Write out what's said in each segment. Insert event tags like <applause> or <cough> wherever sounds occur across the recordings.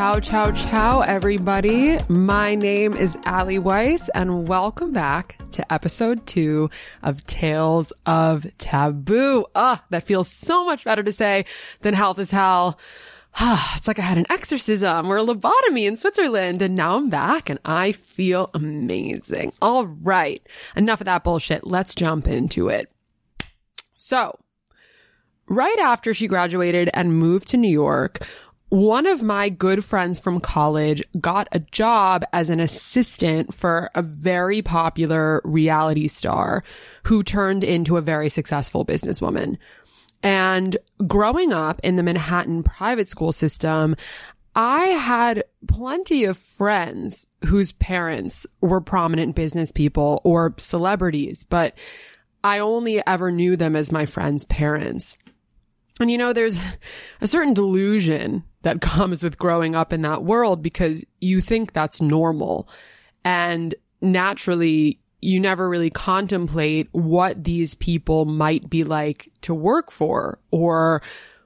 Ciao, ciao, ciao, everybody. My name is Ali Weiss, and welcome back to episode two of Tales of Taboo. Ah, that feels so much better to say than health is hell. Ah, it's like I had an exorcism or a lobotomy in Switzerland, and now I'm back and I feel amazing. All right, enough of that bullshit. Let's jump into it. So, right after she graduated and moved to New York, one of my good friends from college got a job as an assistant for a very popular reality star who turned into a very successful businesswoman. And growing up in the Manhattan private school system, I had plenty of friends whose parents were prominent business people or celebrities, but I only ever knew them as my friends' parents. And you know, there's a certain delusion that <laughs> comes with growing up in that world because you think that's normal. And naturally, you never really contemplate what these people might be like to work for or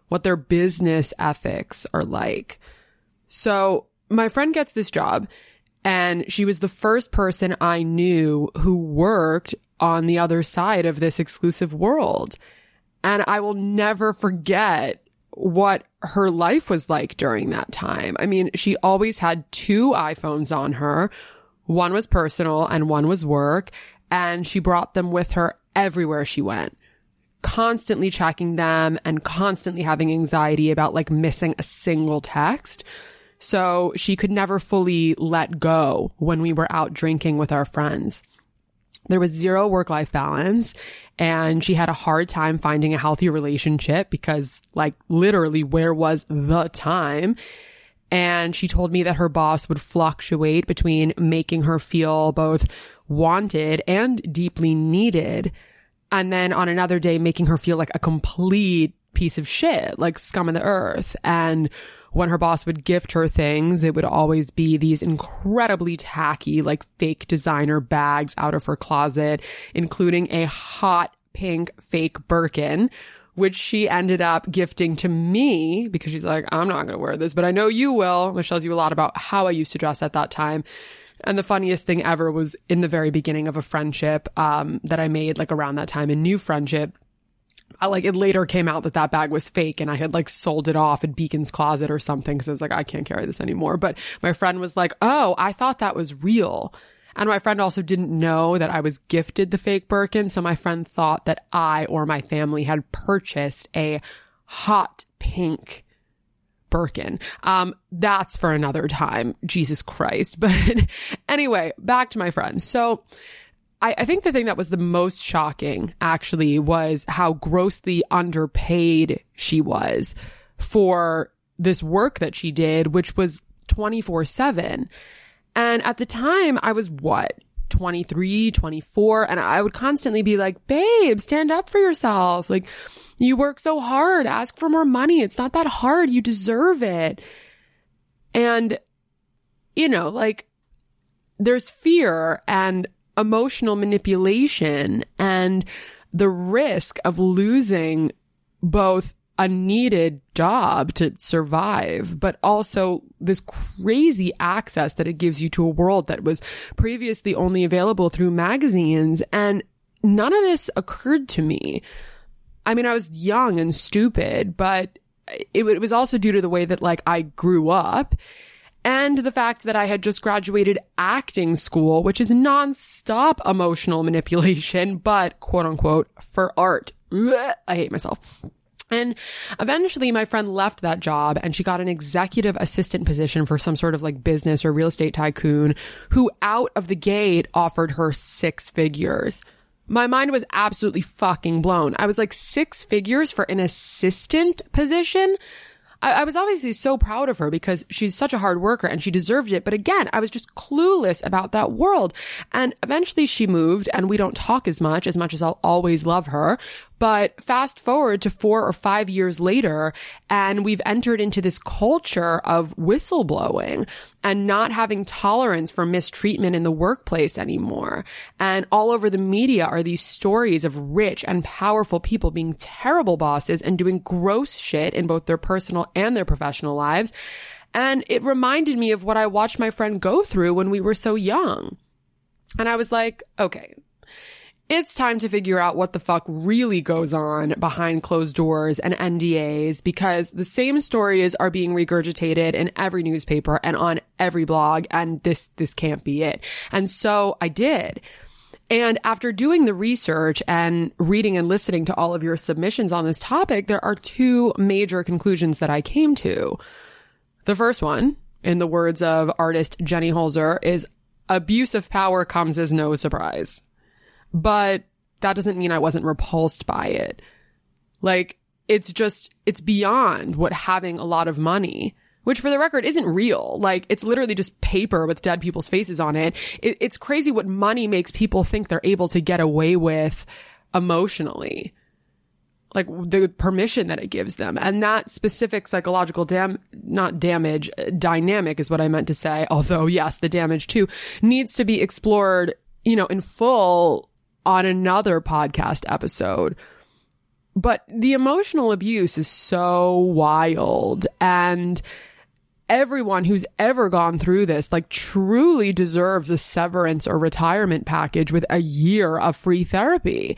what their business ethics are like. So my friend gets this job and she was the first person I knew who worked on the other side of this exclusive world. And I will never forget what her life was like during that time. I mean, she always had two iPhones on her. One was personal and one was work. And she brought them with her everywhere she went, constantly checking them and constantly having anxiety about like missing a single text. So she could never fully let go when we were out drinking with our friends. There was zero work life balance and she had a hard time finding a healthy relationship because like literally where was the time? And she told me that her boss would fluctuate between making her feel both wanted and deeply needed. And then on another day, making her feel like a complete piece of shit, like scum of the earth. And when her boss would gift her things, it would always be these incredibly tacky, like fake designer bags out of her closet, including a hot pink fake Birkin, which she ended up gifting to me because she's like, I'm not going to wear this, but I know you will, which tells you a lot about how I used to dress at that time. And the funniest thing ever was in the very beginning of a friendship um, that I made like around that time, a new friendship. I, like it later came out that that bag was fake and I had like sold it off at Beacon's closet or something because I was like, I can't carry this anymore. But my friend was like, Oh, I thought that was real. And my friend also didn't know that I was gifted the fake Birkin. So my friend thought that I or my family had purchased a hot pink Birkin. Um, that's for another time. Jesus Christ. <laughs> But anyway, back to my friend. So I, I think the thing that was the most shocking actually was how grossly underpaid she was for this work that she did, which was 24 seven. And at the time I was what? 23, 24. And I would constantly be like, babe, stand up for yourself. Like you work so hard. Ask for more money. It's not that hard. You deserve it. And, you know, like there's fear and emotional manipulation and the risk of losing both a needed job to survive, but also this crazy access that it gives you to a world that was previously only available through magazines. And none of this occurred to me. I mean, I was young and stupid, but it, it was also due to the way that like I grew up and the fact that I had just graduated acting school, which is nonstop emotional manipulation, but quote unquote for art. I hate myself. And eventually my friend left that job and she got an executive assistant position for some sort of like business or real estate tycoon who out of the gate offered her six figures. My mind was absolutely fucking blown. I was like six figures for an assistant position. I, I, was obviously so proud of her because she's such a hard worker and she deserved it. But again, I was just clueless about that world. And eventually she moved and we don't talk as much, as much as I'll always love her. But fast forward to four or five years later, and we've entered into this culture of whistleblowing and not having tolerance for mistreatment in the workplace anymore. And all over the media are these stories of rich and powerful people being terrible bosses and doing gross shit in both their personal and their professional lives. And it reminded me of what I watched my friend go through when we were so young. And I was like, okay, it's time to figure out what the fuck really goes on behind closed doors and NDAs because the same stories are being regurgitated in every newspaper and on every blog and this, this can't be it. And so I did. And after doing the research and reading and listening to all of your submissions on this topic, there are two major conclusions that I came to. The first one, in the words of artist Jenny Holzer, is abuse of power comes as no surprise but that doesn't mean I wasn't repulsed by it. Like, it's just, it's beyond what having a lot of money, which for the record isn't real. Like, it's literally just paper with dead people's faces on it. it it's crazy what money makes people think they're able to get away with emotionally. Like the permission that it gives them. And that specific psychological dam, not damage, uh, dynamic is what I meant to say. Although yes, the damage too needs to be explored, you know, in full on another podcast episode. But the emotional abuse is so wild and everyone who's ever gone through this like truly deserves a severance or retirement package with a year of free therapy.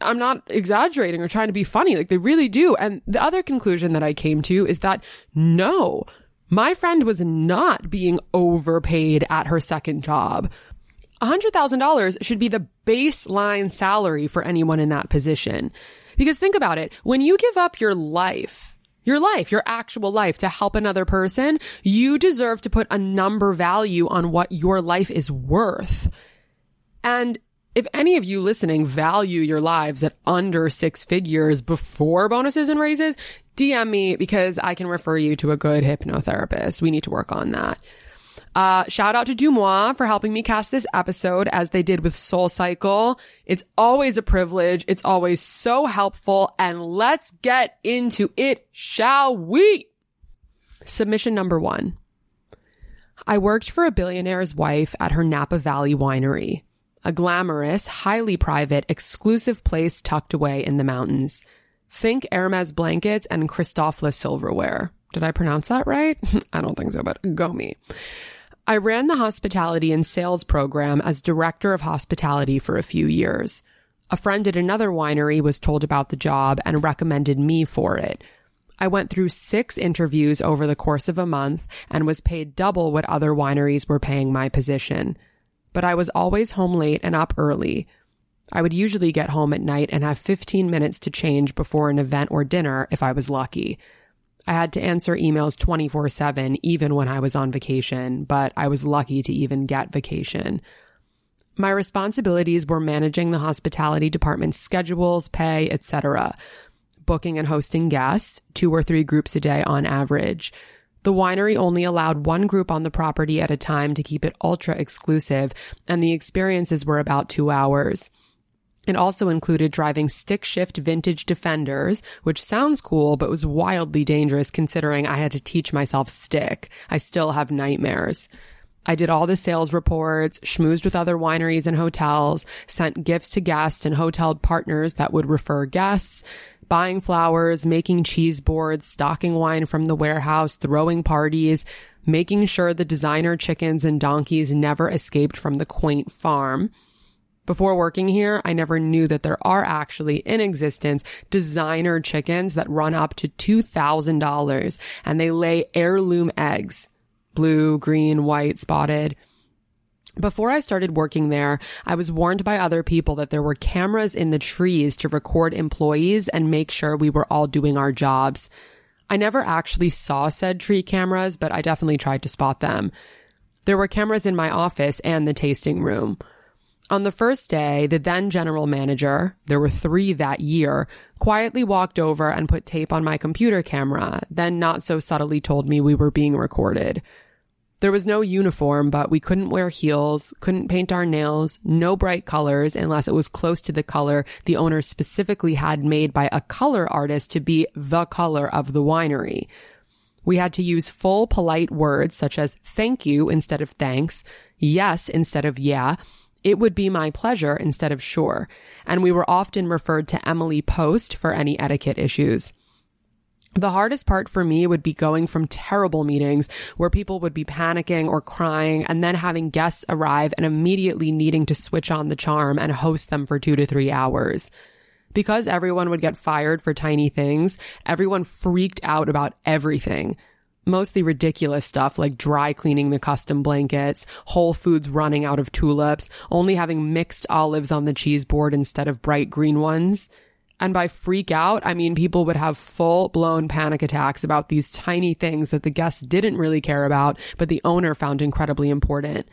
I'm not exaggerating or trying to be funny. Like they really do. And the other conclusion that I came to is that no, my friend was not being overpaid at her second job. $100,000 should be the baseline salary for anyone in that position. Because think about it. When you give up your life, your life, your actual life to help another person, you deserve to put a number value on what your life is worth. And if any of you listening value your lives at under six figures before bonuses and raises, DM me because I can refer you to a good hypnotherapist. We need to work on that. Uh, shout out to DeuxMoi for helping me cast this episode as they did with Soul Cycle. It's always a privilege. It's always so helpful. And let's get into it, shall we? Submission number one. I worked for a billionaire's wife at her Napa Valley winery, a glamorous, highly private, exclusive place tucked away in the mountains. Think Hermes blankets and Christofle silverware. Did I pronounce that right? <laughs> I don't think so, but go me. I ran the hospitality and sales program as director of hospitality for a few years. A friend at another winery was told about the job and recommended me for it. I went through six interviews over the course of a month and was paid double what other wineries were paying my position. But I was always home late and up early. I would usually get home at night and have 15 minutes to change before an event or dinner if I was lucky. I had to answer emails 24 7, even when I was on vacation, but I was lucky to even get vacation. My responsibilities were managing the hospitality department's schedules, pay, etc., booking and hosting guests, two or three groups a day on average. The winery only allowed one group on the property at a time to keep it ultra exclusive, and the experiences were about two hours. It also included driving stick shift vintage defenders, which sounds cool, but was wildly dangerous considering I had to teach myself stick. I still have nightmares. I did all the sales reports, schmoozed with other wineries and hotels, sent gifts to guests and hotel partners that would refer guests, buying flowers, making cheese boards, stocking wine from the warehouse, throwing parties, making sure the designer chickens and donkeys never escaped from the quaint farm. Before working here, I never knew that there are actually in existence designer chickens that run up to $2,000 and they lay heirloom eggs. Blue, green, white, spotted. Before I started working there, I was warned by other people that there were cameras in the trees to record employees and make sure we were all doing our jobs. I never actually saw said tree cameras, but I definitely tried to spot them. There were cameras in my office and the tasting room. On the first day, the then general manager, there were three that year, quietly walked over and put tape on my computer camera, then not so subtly told me we were being recorded. There was no uniform, but we couldn't wear heels, couldn't paint our nails, no bright colors unless it was close to the color the owner specifically had made by a color artist to be the color of the winery. We had to use full polite words such as thank you instead of thanks, yes instead of yeah, it would be my pleasure instead of sure. And we were often referred to Emily Post for any etiquette issues. The hardest part for me would be going from terrible meetings where people would be panicking or crying and then having guests arrive and immediately needing to switch on the charm and host them for two to three hours. Because everyone would get fired for tiny things, everyone freaked out about everything. Mostly ridiculous stuff like dry cleaning the custom blankets, Whole Foods running out of tulips, only having mixed olives on the cheese board instead of bright green ones. And by freak out, I mean people would have full blown panic attacks about these tiny things that the guests didn't really care about, but the owner found incredibly important.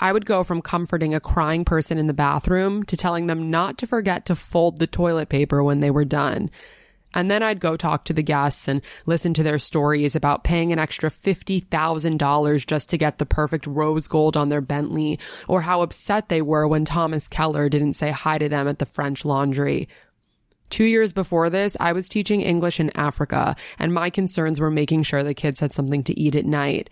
I would go from comforting a crying person in the bathroom to telling them not to forget to fold the toilet paper when they were done. And then I'd go talk to the guests and listen to their stories about paying an extra $50,000 just to get the perfect rose gold on their Bentley, or how upset they were when Thomas Keller didn't say hi to them at the French laundry. Two years before this, I was teaching English in Africa, and my concerns were making sure the kids had something to eat at night.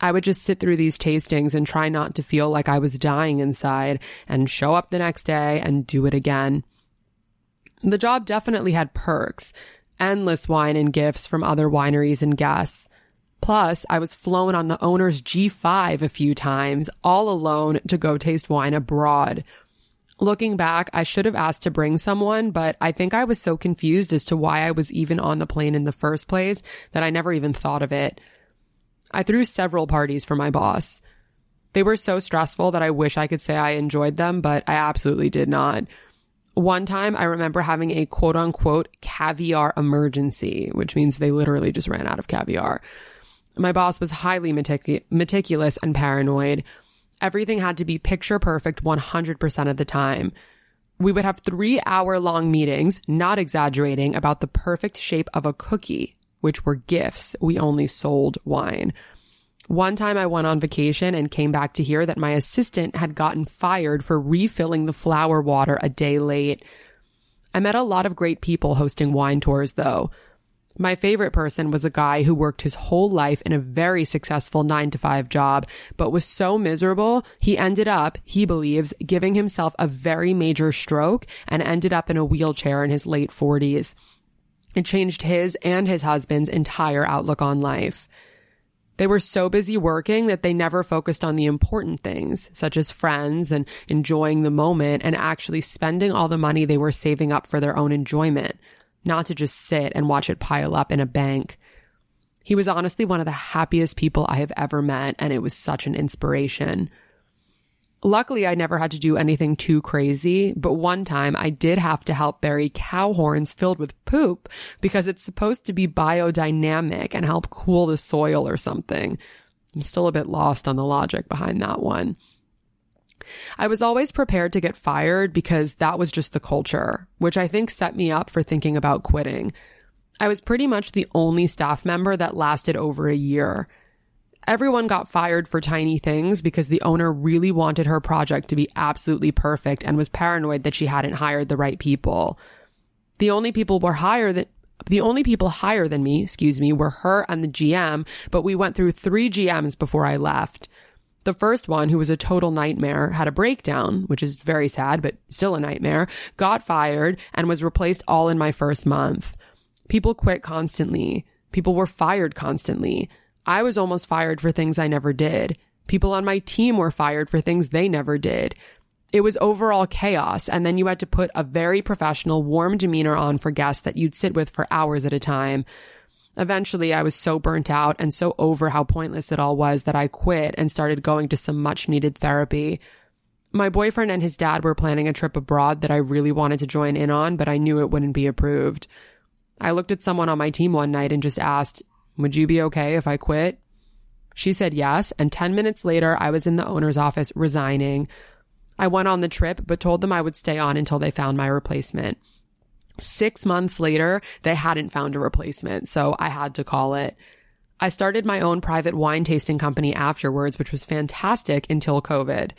I would just sit through these tastings and try not to feel like I was dying inside and show up the next day and do it again. The job definitely had perks, endless wine and gifts from other wineries and guests. Plus, I was flown on the owner's G5 a few times, all alone to go taste wine abroad. Looking back, I should have asked to bring someone, but I think I was so confused as to why I was even on the plane in the first place that I never even thought of it. I threw several parties for my boss. They were so stressful that I wish I could say I enjoyed them, but I absolutely did not. One time I remember having a quote unquote caviar emergency, which means they literally just ran out of caviar. My boss was highly metic- meticulous and paranoid. Everything had to be picture perfect 100% of the time. We would have three hour long meetings, not exaggerating, about the perfect shape of a cookie, which were gifts. We only sold wine. One time I went on vacation and came back to hear that my assistant had gotten fired for refilling the flower water a day late. I met a lot of great people hosting wine tours though. My favorite person was a guy who worked his whole life in a very successful nine to five job, but was so miserable, he ended up, he believes, giving himself a very major stroke and ended up in a wheelchair in his late 40s. It changed his and his husband's entire outlook on life. They were so busy working that they never focused on the important things, such as friends and enjoying the moment and actually spending all the money they were saving up for their own enjoyment not to just sit and watch it pile up in a bank. He was honestly one of the happiest people I have ever met, and it was such an inspiration. Luckily, I never had to do anything too crazy, but one time I did have to help bury cow horns filled with poop because it's supposed to be biodynamic and help cool the soil or something. I'm still a bit lost on the logic behind that one. I was always prepared to get fired because that was just the culture, which I think set me up for thinking about quitting. I was pretty much the only staff member that lasted over a year. Everyone got fired for tiny things because the owner really wanted her project to be absolutely perfect and was paranoid that she hadn't hired the right people. The only people were higher than the only people higher than me, excuse me, were her and the GM, but we went through three GMs before I left. The first one, who was a total nightmare, had a breakdown, which is very sad, but still a nightmare, got fired and was replaced all in my first month. People quit constantly. People were fired constantly. I was almost fired for things I never did. People on my team were fired for things they never did. It was overall chaos. And then you had to put a very professional, warm demeanor on for guests that you'd sit with for hours at a time. Eventually, I was so burnt out and so over how pointless it all was that I quit and started going to some much needed therapy. My boyfriend and his dad were planning a trip abroad that I really wanted to join in on, but I knew it wouldn't be approved. I looked at someone on my team one night and just asked, Would you be okay if I quit? She said yes, and 10 minutes later, I was in the owner's office resigning. I went on the trip, but told them I would stay on until they found my replacement. Six months later, they hadn't found a replacement, so I had to call it. I started my own private wine tasting company afterwards, which was fantastic until COVID.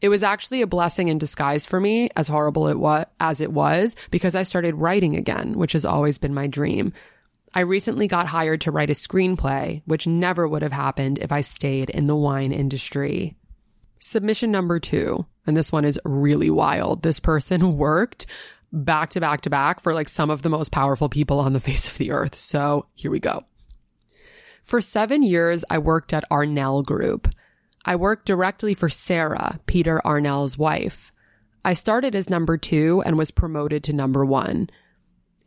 It was actually a blessing in disguise for me, as horrible it was as it was, because I started writing again, which has always been my dream. I recently got hired to write a screenplay, which never would have happened if I stayed in the wine industry. Submission number two, and this one is really wild. This person <laughs> worked back to back to back for like some of the most powerful people on the <laughs> face of the earth. So here we go. For seven years, I worked at Arnell Group. I worked directly for Sarah, Peter Arnell's wife. I started as number two and was promoted to number one.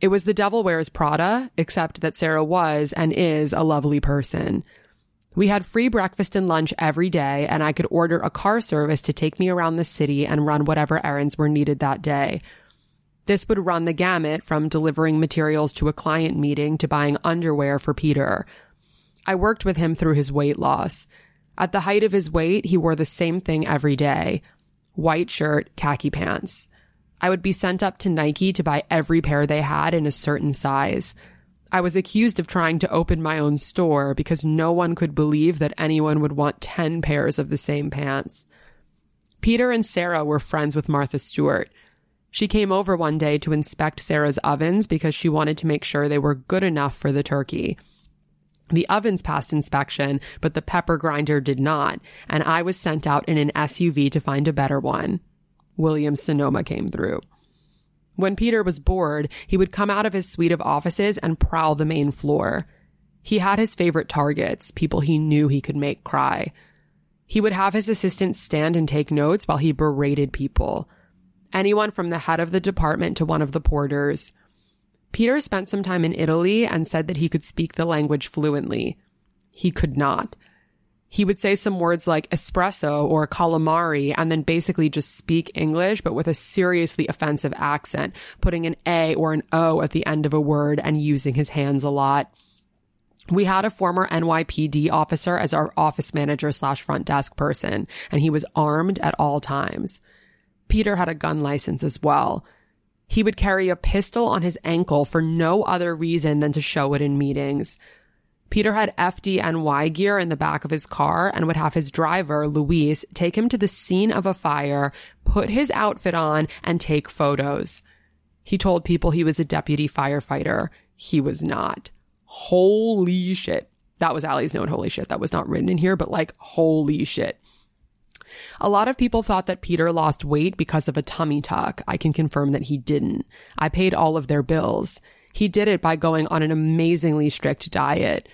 It was the devil wears Prada, except that Sarah was and is a lovely person. We had free breakfast and lunch every day, and I could order a car service to take me around the city and run whatever errands were needed that day. This would run the gamut from delivering materials to a client meeting to buying underwear for Peter. I worked with him through his weight loss. At the height of his weight, he wore the same thing every day white shirt, khaki pants. I would be sent up to Nike to buy every pair they had in a certain size. I was accused of trying to open my own store because no one could believe that anyone would want 10 pairs of the same pants. Peter and Sarah were friends with Martha Stewart. She came over one day to inspect Sarah's ovens because she wanted to make sure they were good enough for the turkey. The ovens passed inspection, but the pepper grinder did not, and I was sent out in an SUV to find a better one. Williams Sonoma came through. When Peter was bored, he would come out of his suite of offices and prowl the main floor. He had his favorite targets, people he knew he could make cry. He would have his assistants stand and take notes while he berated people. Anyone from the head of the department to one of the porters. Peter spent some time in Italy and said that he could speak the language fluently. He could not. He would say some words like espresso or calamari and then basically just speak English, but with a seriously offensive accent, putting an A or an O at the end of a word and using his hands a lot. We had a former NYPD officer as our office manager slash front desk person, and he was armed at all times. Peter had a gun license as well. He would carry a pistol on his ankle for no other reason than to show it in meetings. Peter had FDNY gear in the back of his car and would have his driver, Luis, take him to the scene of a fire, put his outfit on, and take photos. He told people he was a deputy firefighter. He was not. Holy shit. That was Allie's note. Holy shit. That was not written in here, but like, holy shit. A lot of people thought that Peter lost weight because of a tummy tuck. I can confirm that he didn't. I paid all of their bills. He did it by going on an amazingly strict diet.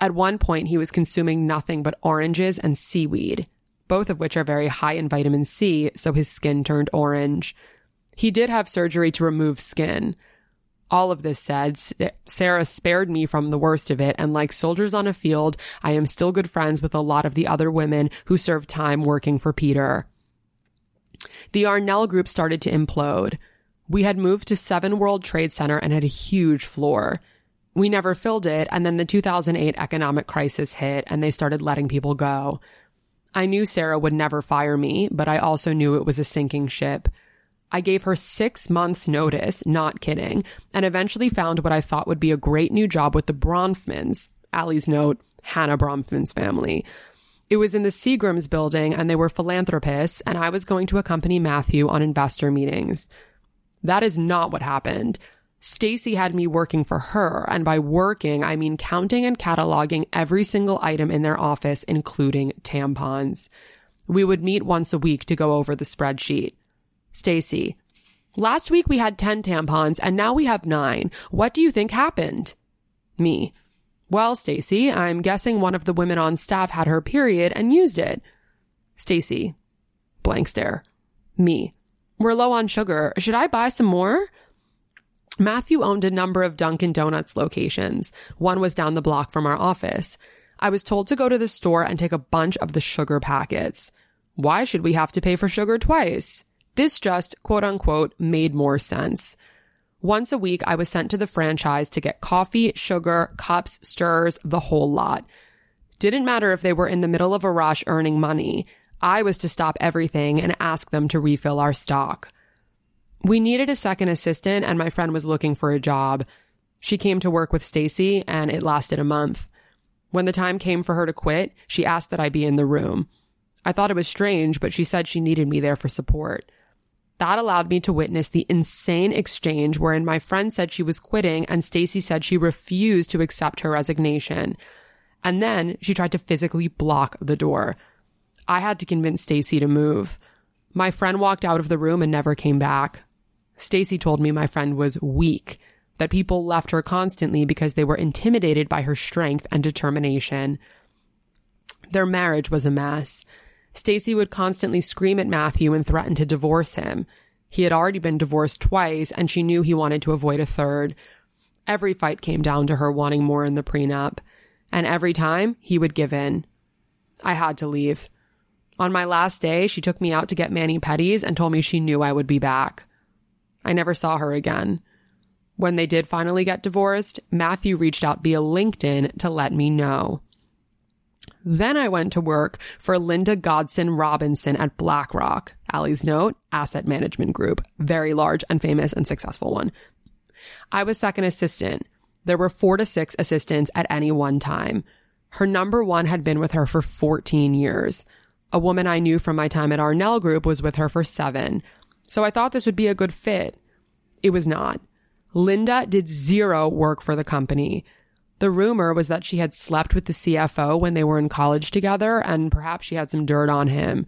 At one point, he was consuming nothing but oranges and seaweed, both of which are very high in vitamin C, so his skin turned orange. He did have surgery to remove skin. All of this said, Sarah spared me from the worst of it, and like soldiers on a field, I am still good friends with a lot of the other women who served time working for Peter. The Arnell group started to implode. We had moved to Seven World Trade Center and had a huge floor. We never filled it, and then the 2008 economic crisis hit, and they started letting people go. I knew Sarah would never fire me, but I also knew it was a sinking ship. I gave her six months notice, not kidding, and eventually found what I thought would be a great new job with the Bronfmans. Allie's note, Hannah Bronfman's family. It was in the Seagrams building and they were philanthropists and I was going to accompany Matthew on investor meetings. That is not what happened. Stacy had me working for her, and by working, I mean counting and cataloging every single item in their office, including tampons. We would meet once a week to go over the spreadsheet. Stacy. Last week we had 10 tampons and now we have 9. What do you think happened? Me. Well, Stacy, I'm guessing one of the women on staff had her period and used it. Stacy. Blank stare. Me. We're low on sugar. Should I buy some more? Matthew owned a number of Dunkin' Donuts locations. One was down the block from our office. I was told to go to the store and take a bunch of the sugar packets. Why should we have to pay for sugar twice? This just, quote unquote, made more sense. Once a week, I was sent to the franchise to get coffee, sugar, cups, stirs, the whole lot. Didn't matter if they were in the middle of a rush earning money. I was to stop everything and ask them to refill our stock. We needed a second assistant and my friend was looking for a job. She came to work with Stacy and it lasted a month. When the time came for her to quit, she asked that I be in the room. I thought it was strange, but she said she needed me there for support. That allowed me to witness the insane exchange wherein my friend said she was quitting and Stacy said she refused to accept her resignation. And then she tried to physically block the door. I had to convince Stacy to move. My friend walked out of the room and never came back. Stacy told me my friend was weak, that people left her constantly because they were intimidated by her strength and determination. Their marriage was a mess. Stacy would constantly scream at Matthew and threaten to divorce him. He had already been divorced twice and she knew he wanted to avoid a third. Every fight came down to her wanting more in the prenup, and every time he would give in. I had to leave. On my last day, she took me out to get mani pedis and told me she knew I would be back. I never saw her again. When they did finally get divorced, Matthew reached out via LinkedIn to let me know. Then I went to work for Linda Gosden Robinson at BlackRock, Allie's note, asset management group, very large and famous and successful one. I was second assistant. There were four to six assistants at any one time. Her number one had been with her for 14 years. A woman I knew from my time at Arnell Group was with her for seven. So I thought this would be a good fit. It was not. Linda did zero work for the company. The rumor was that she had slept with the CFO when they were in college together, and perhaps she had some dirt on him.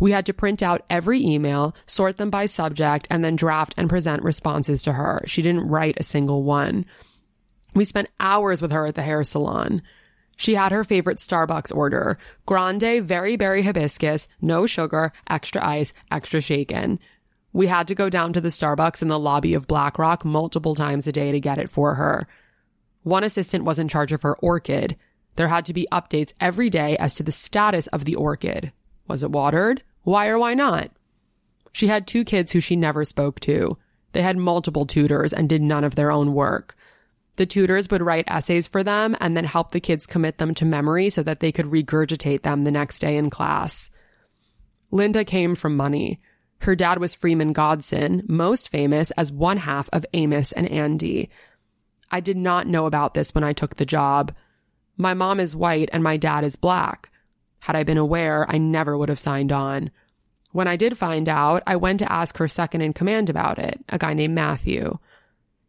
We had to print out every email, sort them by subject, and then draft and present responses to her. She didn't write a single one. We spent hours with her at the hair salon. She had her favorite Starbucks order grande, very berry hibiscus, no sugar, extra ice, extra shaken. We had to go down to the Starbucks in the lobby of BlackRock multiple times a day to get it for her. One assistant was in charge of her orchid. There had to be updates every day as to the status of the orchid. Was it watered? Why or why not? She had two kids who she never spoke to. They had multiple tutors and did none of their own work. The tutors would write essays for them and then help the kids commit them to memory so that they could regurgitate them the next day in class. Linda came from money. Her dad was Freeman Gosden, most famous as one half of Amos and Andy. I did not know about this when I took the job. My mom is white and my dad is black. Had I been aware, I never would have signed on. When I did find out, I went to ask her second in command about it, a guy named Matthew.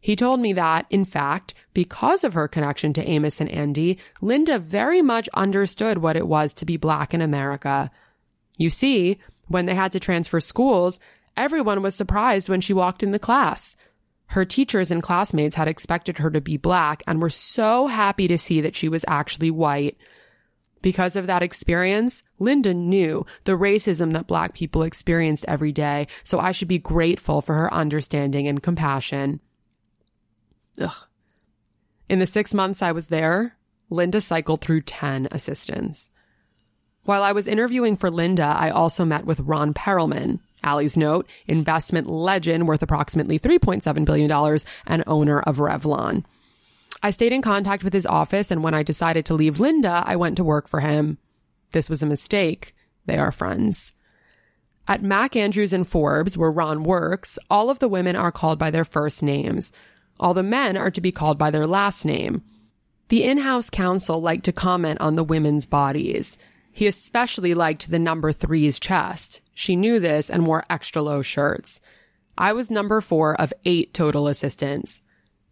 He told me that, in fact, because of her connection to Amos and Andy, Linda very much understood what it was to be black in America. You see, when they had to transfer schools, everyone was surprised when she walked in the class. Her teachers and classmates had expected her to be black and were so happy to see that she was actually white. Because of that experience, Linda knew the racism that black people experienced every day, so I should be grateful for her understanding and compassion. Ugh. In the six months I was there, Linda cycled through 10 assistants. While I was interviewing for Linda, I also met with Ron Perelman, Ali's note, investment legend worth approximately $3.7 billion and owner of Revlon. I stayed in contact with his office, and when I decided to leave Linda, I went to work for him. This was a mistake. They are friends. At Mac Andrews and Forbes, where Ron works, all of the women are called by their first names. All the men are to be called by their last name. The in-house counsel liked to comment on the women's bodies. He especially liked the number three's chest. She knew this and wore extra low shirts. I was number four of eight total assistants.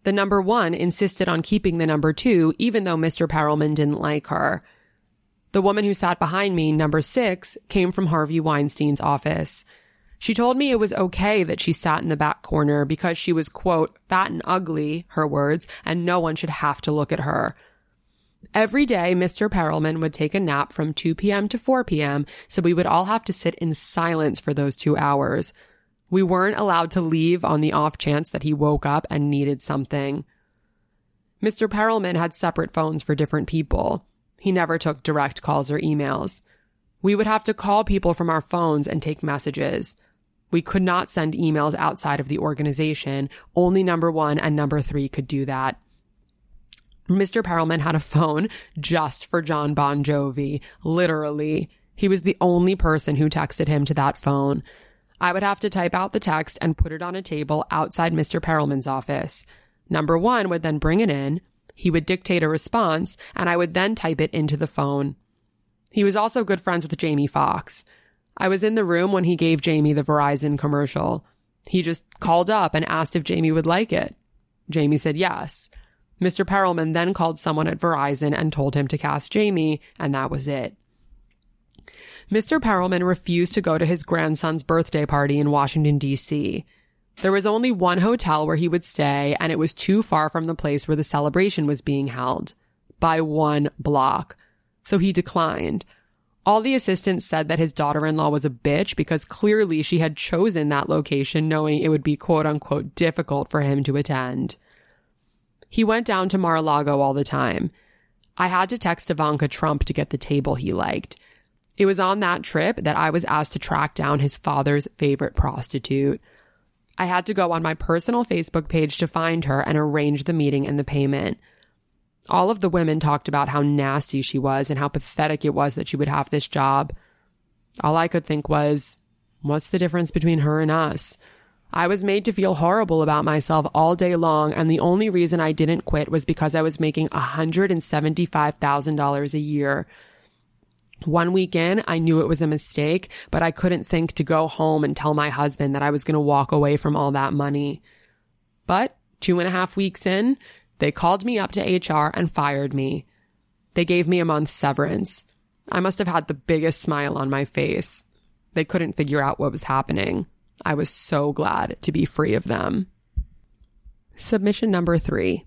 The number one insisted on keeping the number two, even though Mr. Perelman didn't like her. The woman who sat behind me, number six, came from Harvey Weinstein's office. She told me it was okay that she sat in the back corner because she was, quote, fat and ugly, her words, and no one should have to look at her. Every day, Mr. Perelman would take a nap from 2 p.m. to 4 p.m., so we would all have to sit in silence for those two hours. We weren't allowed to leave on the off chance that he woke up and needed something. Mr. Perelman had separate phones for different people. He never took direct calls or emails. We would have to call people from our phones and take messages. We could not send emails outside of the organization. Only number one and number three could do that. Mr. Perelman had a phone just for Jon Bon Jovi. Literally. He was the only person who texted him to that phone. I would have to type out the text and put it on a table outside Mr. Perelman's office. Number one would then bring it in. He would dictate a response, and I would then type it into the phone. He was also good friends with Jamie Foxx. I was in the room when he gave Jamie the Verizon commercial. He just called up and asked if Jamie would like it. Jamie said yes. Mr. Perelman then called someone at Verizon and told him to cast Jamie, and that was it. Mr. Perelman refused to go to his grandson's birthday party in Washington, D.C. There was only one hotel where he would stay, and it was too far from the place where the celebration was being held by one block. So he declined. All the assistants said that his daughter in law was a bitch because clearly she had chosen that location knowing it would be quote unquote difficult for him to attend. He went down to Mar a Lago all the time. I had to text Ivanka Trump to get the table he liked. It was on that trip that I was asked to track down his father's favorite prostitute. I had to go on my personal Facebook page to find her and arrange the meeting and the payment. All of the women talked about how nasty she was and how pathetic it was that she would have this job. All I could think was, what's the difference between her and us? I was made to feel horrible about myself all day long, and the only reason I didn't quit was because I was making $175,000 a year. One week in, I knew it was a mistake, but I couldn't think to go home and tell my husband that I was going to walk away from all that money. But two and a half weeks in, they called me up to HR and fired me. They gave me a month's severance. I must have had the biggest smile on my face. They couldn't figure out what was happening. I was so glad to be free of them. Submission number three.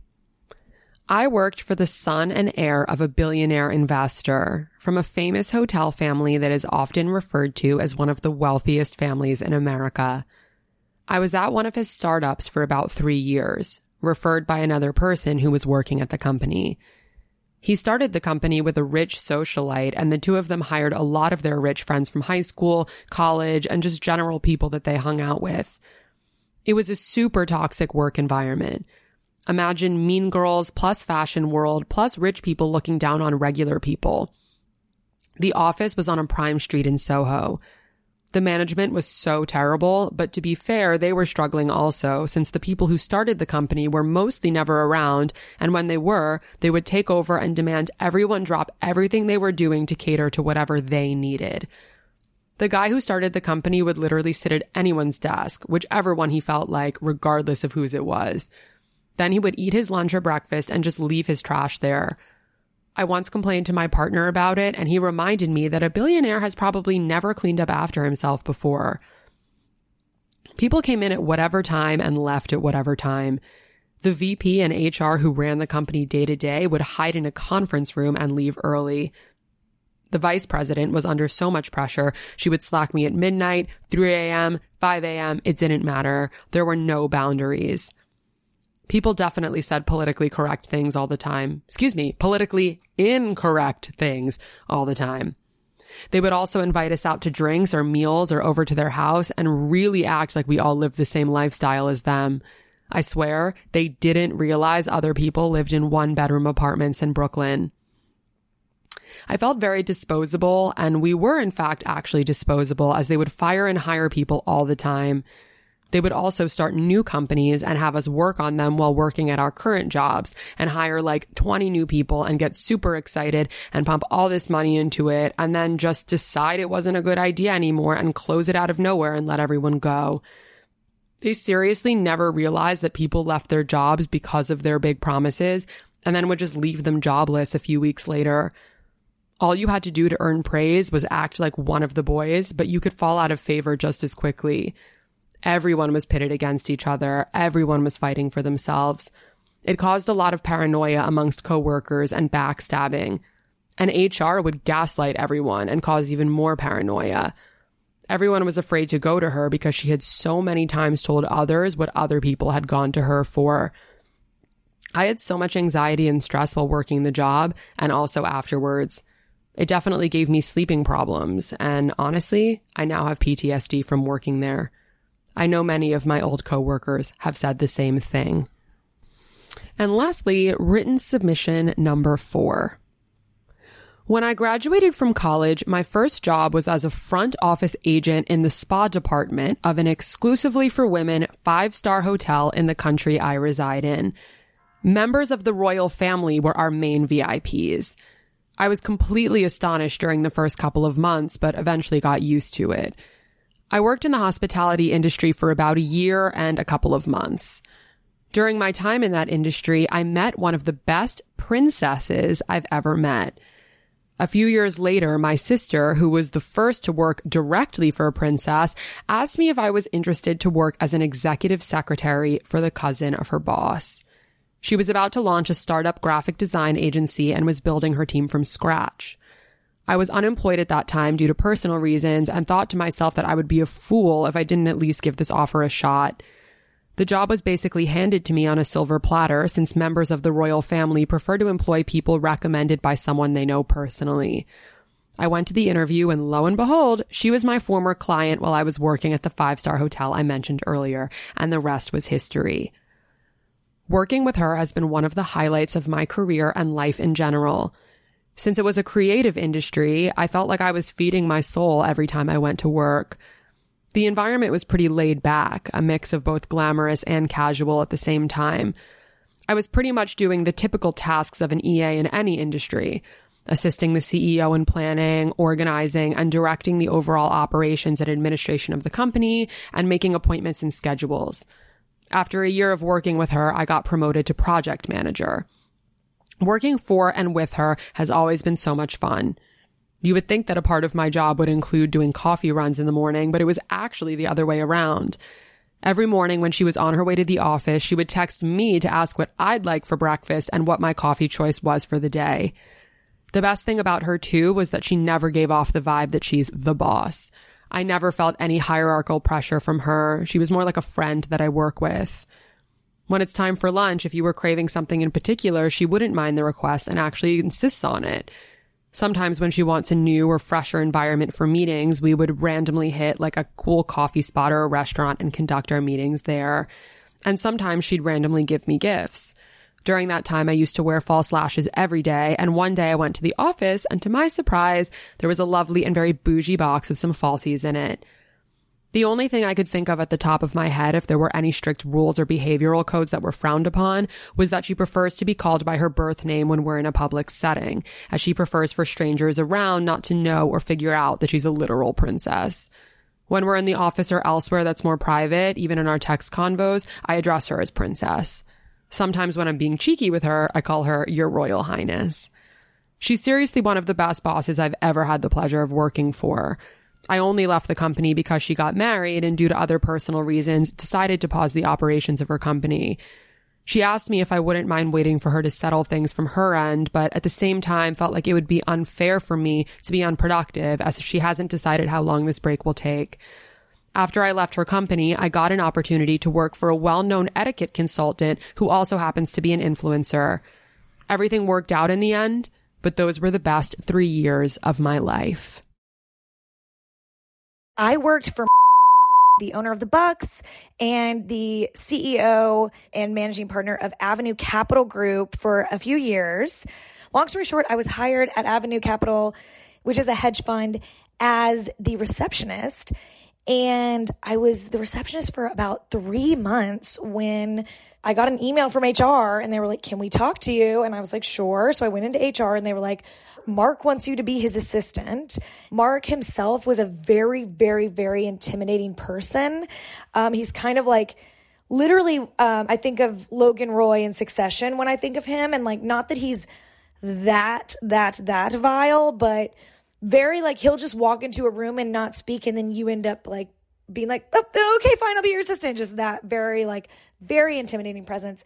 I worked for the son and heir of a billionaire investor from a famous hotel family that is often referred to as one of the wealthiest families in America. I was at one of his startups for about three years, referred by another person who was working at the company. He started the company with a rich socialite, and the two of them hired a lot of their rich friends from high school, college, and just general people that they hung out with. It was a super toxic work environment. Imagine mean girls plus fashion world plus rich people looking down on regular people. The office was on a prime street in Soho. The management was so terrible, but to be fair, they were struggling also, since the people who started the company were mostly never around, and when they were, they would take over and demand everyone drop everything they were doing to cater to whatever they needed. The guy who started the company would literally sit at anyone's desk, whichever one he felt like, regardless of whose it was. Then he would eat his lunch or breakfast and just leave his trash there. I once complained to my partner about it, and he reminded me that a billionaire has probably never cleaned up after himself before. People came in at whatever time and left at whatever time. The VP and HR who ran the company day to day would hide in a conference room and leave early. The vice president was under so much pressure, she would slack me at midnight, 3 a.m., 5 a.m., it didn't matter. There were no boundaries. People definitely said politically correct things all the time. Excuse me, politically incorrect things all the time. They would also invite us out to drinks or meals or over to their house and really act like we all lived the same lifestyle as them. I swear they didn't realize other people lived in one bedroom apartments in Brooklyn. I felt very disposable and we were in fact actually disposable as they would fire and hire people all the time. They would also start new companies and have us work on them while working at our current jobs and hire like 20 new people and get super excited and pump all this money into it and then just decide it wasn't a good idea anymore and close it out of nowhere and let everyone go. They seriously never realized that people left their jobs because of their big promises and then would just leave them jobless a few weeks later. All you had to do to earn praise was act like one of the boys, but you could fall out of favor just as quickly. Everyone was pitted against each other. Everyone was fighting for themselves. It caused a lot of paranoia amongst coworkers and backstabbing. And HR would gaslight everyone and cause even more paranoia. Everyone was afraid to go to her because she had so many times told others what other people had gone to her for. I had so much anxiety and stress while working the job and also afterwards. It definitely gave me sleeping problems, and honestly, I now have PTSD from working there. I know many of my old coworkers have said the same thing. And lastly, written submission number four. When I graduated from college, my first job was as a front office agent in the spa department of an exclusively for women five star hotel in the country I reside in. Members of the royal family were our main VIPs. I was completely astonished during the first couple of months, but eventually got used to it. I worked in the hospitality industry for about a year and a couple of months. During my time in that industry, I met one of the best princesses I've ever met. A few years later, my sister, who was the first to work directly for a princess, asked me if I was interested to work as an executive secretary for the cousin of her boss. She was about to launch a startup graphic design agency and was building her team from scratch. I was unemployed at that time due to personal reasons and thought to myself that I would be a fool if I didn't at least give this offer a shot. The job was basically handed to me on a silver platter since members of the royal family prefer to employ people recommended by someone they know personally. I went to the interview and lo and behold, she was my former client while I was working at the five star hotel I mentioned earlier, and the rest was history. Working with her has been one of the highlights of my career and life in general. Since it was a creative industry, I felt like I was feeding my soul every time I went to work. The environment was pretty laid back, a mix of both glamorous and casual at the same time. I was pretty much doing the typical tasks of an EA in any industry, assisting the CEO in planning, organizing, and directing the overall operations and administration of the company, and making appointments and schedules. After a year of working with her, I got promoted to project manager. Working for and with her has always been so much fun. You would think that a part of my job would include doing coffee runs in the morning, but it was actually the other way around. Every morning when she was on her way to the office, she would text me to ask what I'd like for breakfast and what my coffee choice was for the day. The best thing about her too was that she never gave off the vibe that she's the boss. I never felt any hierarchical pressure from her. She was more like a friend that I work with. When it's time for lunch, if you were craving something in particular, she wouldn't mind the request and actually insists on it. Sometimes when she wants a new or fresher environment for meetings, we would randomly hit like a cool coffee spot or a restaurant and conduct our meetings there. And sometimes she'd randomly give me gifts. During that time, I used to wear false lashes every day. And one day I went to the office and to my surprise, there was a lovely and very bougie box with some falsies in it. The only thing I could think of at the top of my head, if there were any strict rules or behavioral codes that were frowned upon, was that she prefers to be called by her birth name when we're in a public setting, as she prefers for strangers around not to know or figure out that she's a literal princess. When we're in the office or elsewhere that's more private, even in our text convos, I address her as princess. Sometimes when I'm being cheeky with her, I call her Your Royal Highness. She's seriously one of the best bosses I've ever had the pleasure of working for. I only left the company because she got married and due to other personal reasons decided to pause the operations of her company. She asked me if I wouldn't mind waiting for her to settle things from her end, but at the same time felt like it would be unfair for me to be unproductive as she hasn't decided how long this break will take. After I left her company, I got an opportunity to work for a well-known etiquette consultant who also happens to be an influencer. Everything worked out in the end, but those were the best three years of my life. I worked for <laughs> the owner of the Bucks and the CEO and managing partner of Avenue Capital Group for a few years. Long story short, I was hired at Avenue Capital, which is a hedge fund, as the receptionist. And I was the receptionist for about three months when I got an email from HR and they were like, Can we talk to you? And I was like, Sure. So I went into HR and they were like, Marc wants you to be his assistant. Marc himself was a very, very, very intimidating person. Um, he's kind of like, literally, um, I think of Logan Roy in Succession when I think of him, and like, not that he's that, that, that vile, but very like he'll just walk into a room and not speak and then you end up like being like oh, okay fine i'll be your assistant just that very like very intimidating presence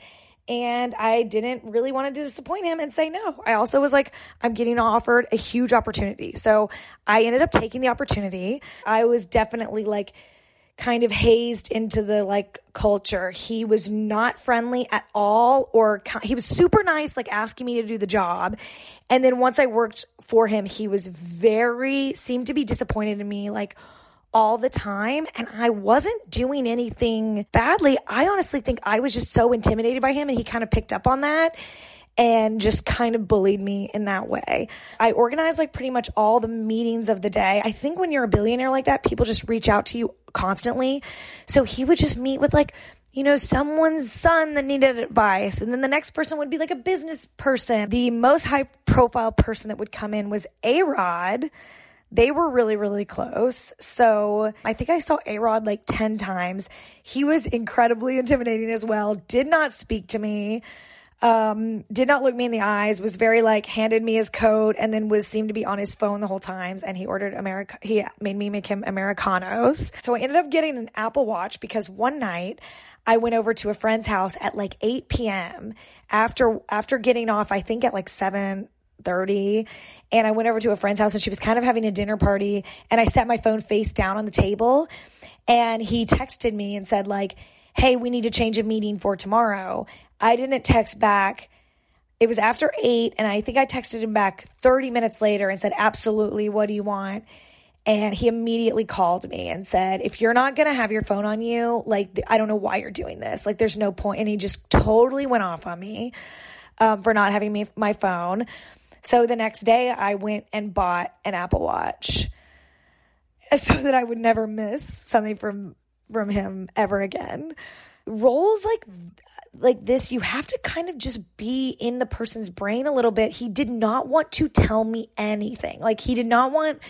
and i didn't really want to disappoint him and say no i also was like i'm getting offered a huge opportunity so i ended up taking the opportunity i was definitely like kind of hazed into the like culture. He was not friendly at all, or he was super nice, like asking me to do the job. And then once I worked for him, he was very, seemed to be disappointed in me, like all the time. And I wasn't doing anything badly. I honestly think I was just so intimidated by him, and he kind of picked up on that and just kind of bullied me in that way. I organized like pretty much all the meetings of the day. I think when you're a billionaire like that, people just reach out to you constantly. So he would just meet with like, you know, someone's son that needed advice. And then the next person would be like a business person. The most high profile person that would come in was A Rod. They were really, really close. So I think I saw A Rod like 10 times. He was incredibly intimidating as well, did not speak to me um, did not look me in the eyes, was very like handed me his coat and then was seemed to be on his phone the whole times. And he ordered America, he made me make him Americanos. So I ended up getting an Apple Watch because one night I went over to a friend's house at like 8 p.m. after, after getting off, I think at like 7 30 and I went over to a friend's house and she was kind of having a dinner party and I set my phone face down on the table and he texted me and said like, "Hey, we need to change a meeting for tomorrow." I didn't text back. It was after eight, and I think I texted him back 30 minutes later and said, Absolutely, what do you want? And he immediately called me and said, If you're not going to have your phone on you, like, I don't know why you're doing this. Like, there's no point. And he just totally went off on me um, for not having me, my phone. So the next day, I went and bought an Apple Watch <laughs> so that I would never miss something from from him ever again. Roles like like this you have to kind of just be in the person's brain a little bit. He did not want to tell me anything. Like he did not want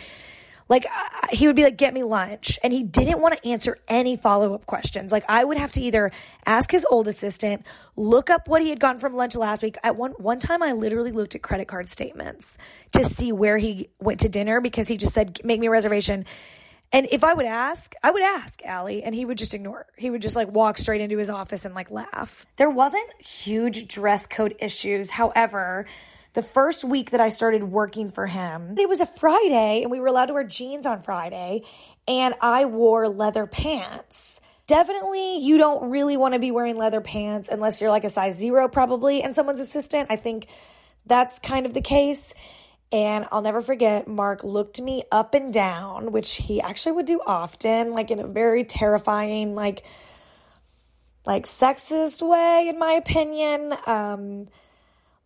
like uh, he would be like get me lunch and he didn't want to answer any follow-up questions like i would have to either ask his old assistant look up what he had gotten from lunch last week at one one time i literally looked at credit card statements to see where he went to dinner because he just said make me a reservation and if I would ask, I would ask Allie, and he would just ignore. He would just like walk straight into his office and like laugh. There wasn't huge dress code issues. However, the first week that I started working for him, it was a Friday, and we were allowed to wear jeans on Friday, and I wore leather pants. Definitely, you don't really want to be wearing leather pants unless you're like a size zero, probably, and someone's assistant. I think that's kind of the case. And I'll never forget, Marc looked me up and down, which he actually would do often, like in a very terrifying, like, like sexist way, in my opinion. Um,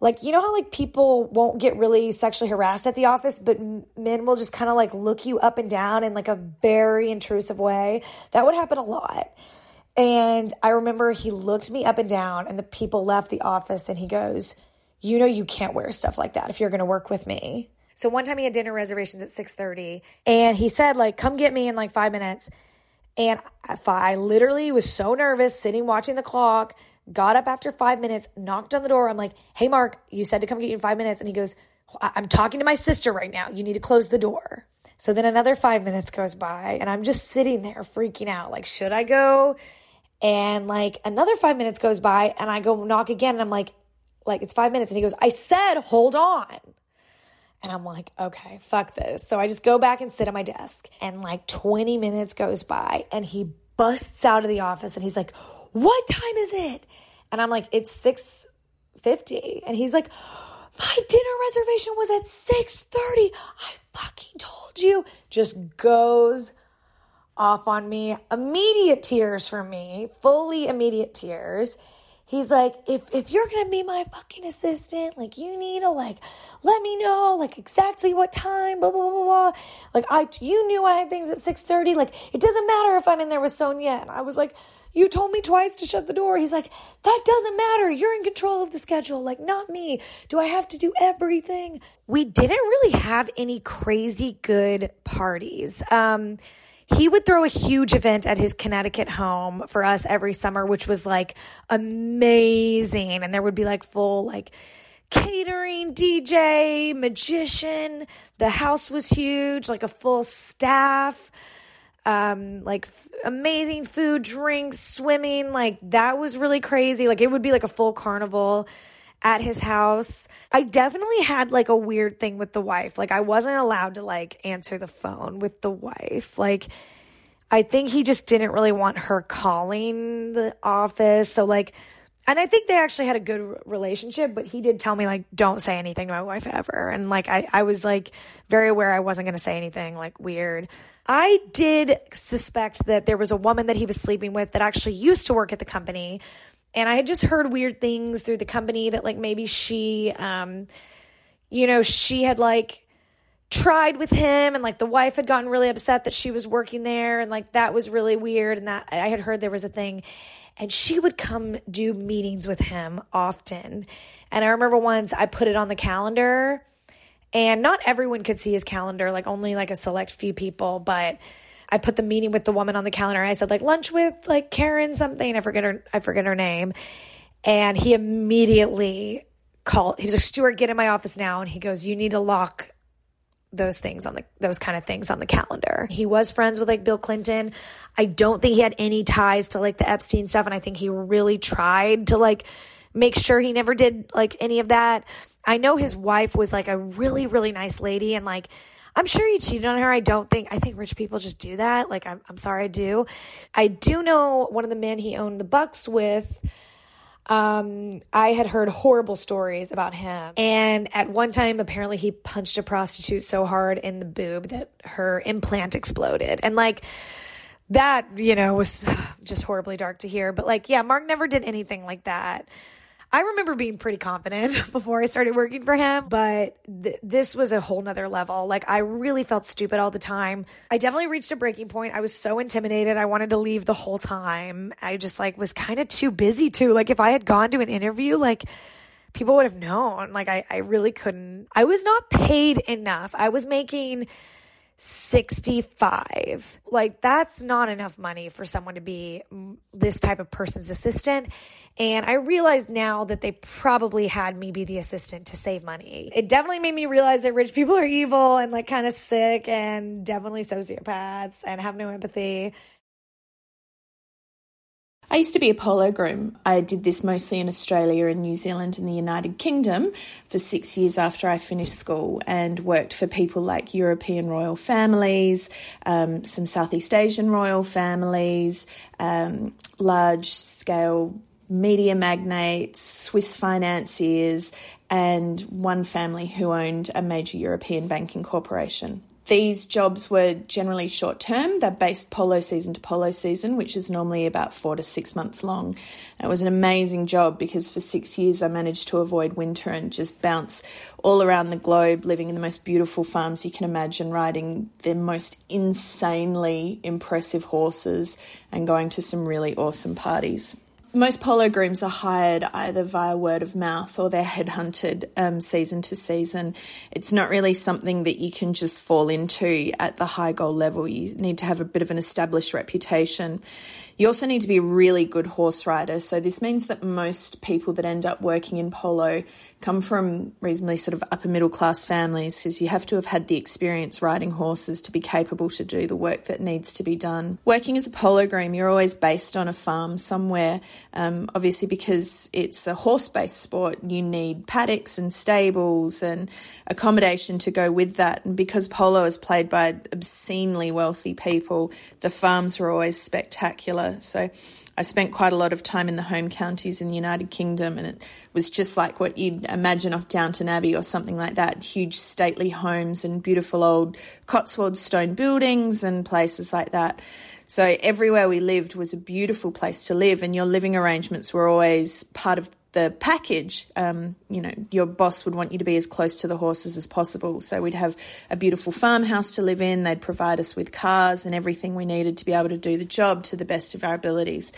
like, you know how like people won't get really sexually harassed at the office, but men will just kind of like look you up and down in like a very intrusive way? That would happen a lot. And I remember he looked me up and down, and the people left the office, and he goes, you know you can't wear stuff like that if you're going to work with me. So one time he had dinner reservations at 6:30 and he said like come get me in like 5 minutes. And I literally was so nervous sitting watching the clock, got up after 5 minutes, knocked on the door. I'm like, "Hey Marc, you said to come get you in 5 minutes." And he goes, "I'm talking to my sister right now. You need to close the door." So then another 5 minutes goes by and I'm just sitting there freaking out like, "Should I go?" And like another 5 minutes goes by and I go knock again and I'm like, like it's five minutes. And he goes, I said, hold on. And I'm like, okay, fuck this. So I just go back and sit at my desk. And like 20 minutes goes by and he busts out of the office and he's like, what time is it? And I'm like, it's 6.50. And he's like, my dinner reservation was at 6.30. I fucking told you. Just goes off on me. Immediate tears for me. Fully immediate tears he's like, if if you're gonna be my fucking assistant, like you need to like let me know like exactly what time, blah blah blah blah. Like I you knew I had things at six thirty. Like it doesn't matter if I'm in there with Sonia. And I was like, you told me twice to shut the door. He's like, that doesn't matter. You're in control of the schedule. Like, not me. Do I have to do everything? We didn't really have any crazy good parties. Um, he would throw a huge event at his Connecticut home for us every summer, which was like amazing. And there would be like full, like, catering, DJ, magician. The house was huge, like a full staff. Um, like f- amazing food, drinks, swimming. Like that was really crazy. Like it would be like a full carnival at his house. I definitely had like a weird thing with the wife. Like I wasn't allowed to like answer the phone with the wife. Like I think he just didn't really want her calling the office. So like and I think they actually had a good relationship, but he did tell me like don't say anything to my wife ever. And like I I was like very aware I wasn't going to say anything like weird. I did suspect that there was a woman that he was sleeping with that actually used to work at the company and I had just heard weird things through the company that like maybe she um you know, she had like tried with him and like the wife had gotten really upset that she was working there and like that was really weird and that I had heard there was a thing and she would come do meetings with him often. And I remember once I put it on the calendar and not everyone could see his calendar, like only like a select few people, but I put the meeting with the woman on the calendar. I said like lunch with like Karen something. I forget her I forget her name. And he immediately called he was like, Stuart, get in my office now. And he goes, You need to lock those things on the those kind of things on the calendar. He was friends with like Bill Clinton. I don't think he had any ties to like the Epstein stuff and I think he really tried to like make sure he never did like any of that. I know his wife was like a really really nice lady and like I'm sure he cheated on her. I don't think I think rich people just do that. Like I'm I'm sorry I do. I do know one of the men he owned the Bucks with um, I had heard horrible stories about him. And at one time, apparently, he punched a prostitute so hard in the boob that her implant exploded. And like, that, you know, was <sighs> just horribly dark to hear. But like, yeah, Marc never did anything like that. I remember being pretty confident <laughs> before I started working for him, but th- this was a whole nother level. Like, I really felt stupid all the time. I definitely reached a breaking point. I was so intimidated. I wanted to leave the whole time. I just like was kind of too busy to. Like, if I had gone to an interview, like, people would have known. Like, I, I really couldn't. I was not paid enough. I was making 65. Like, that's not enough money for someone to be this type of person's assistant. And I realized now that they probably had me be the assistant to save money. It definitely made me realize that rich people are evil and like kind of sick and definitely sociopaths and have no empathy. I used to be a polo groom. I did this mostly in Australia and New Zealand and the United Kingdom for six years after I finished school and worked for people like European royal families, um, some Southeast Asian royal families, um, large scale media magnates, Swiss financiers, and one family who owned a major European banking corporation. These jobs were generally short term. They're based polo season to polo season, which is normally about four to six months long. And it was an amazing job because for six years I managed to avoid winter and just bounce all around the globe, living in the most beautiful farms you can imagine, riding the most insanely impressive horses, and going to some really awesome parties most polo grooms are hired either via word of mouth or they're headhunted um, season to season. It's not really something that you can just fall into at the high goal level. You need to have a bit of an established reputation. You also need to be a really good horse rider. So, this means that most people that end up working in polo come from reasonably sort of upper middle class families because you have to have had the experience riding horses to be capable to do the work that needs to be done. Working as a polo groom, you're always based on a farm somewhere. Um, obviously, because it's a horse based sport, you need paddocks and stables and accommodation to go with that. And because polo is played by obscenely wealthy people, the farms are always spectacular. So I spent quite a lot of time in the home counties in the United Kingdom, and it was just like what you'd imagine of Downton Abbey or something like that huge, stately homes and beautiful old Cotswold stone buildings and places like that. So everywhere we lived was a beautiful place to live, and your living arrangements were always part of the package, um, you know, your boss would want you to be as close to the horses as possible. So we'd have a beautiful farmhouse to live in. They'd provide us with cars and everything we needed to be able to do the job to the best of our abilities.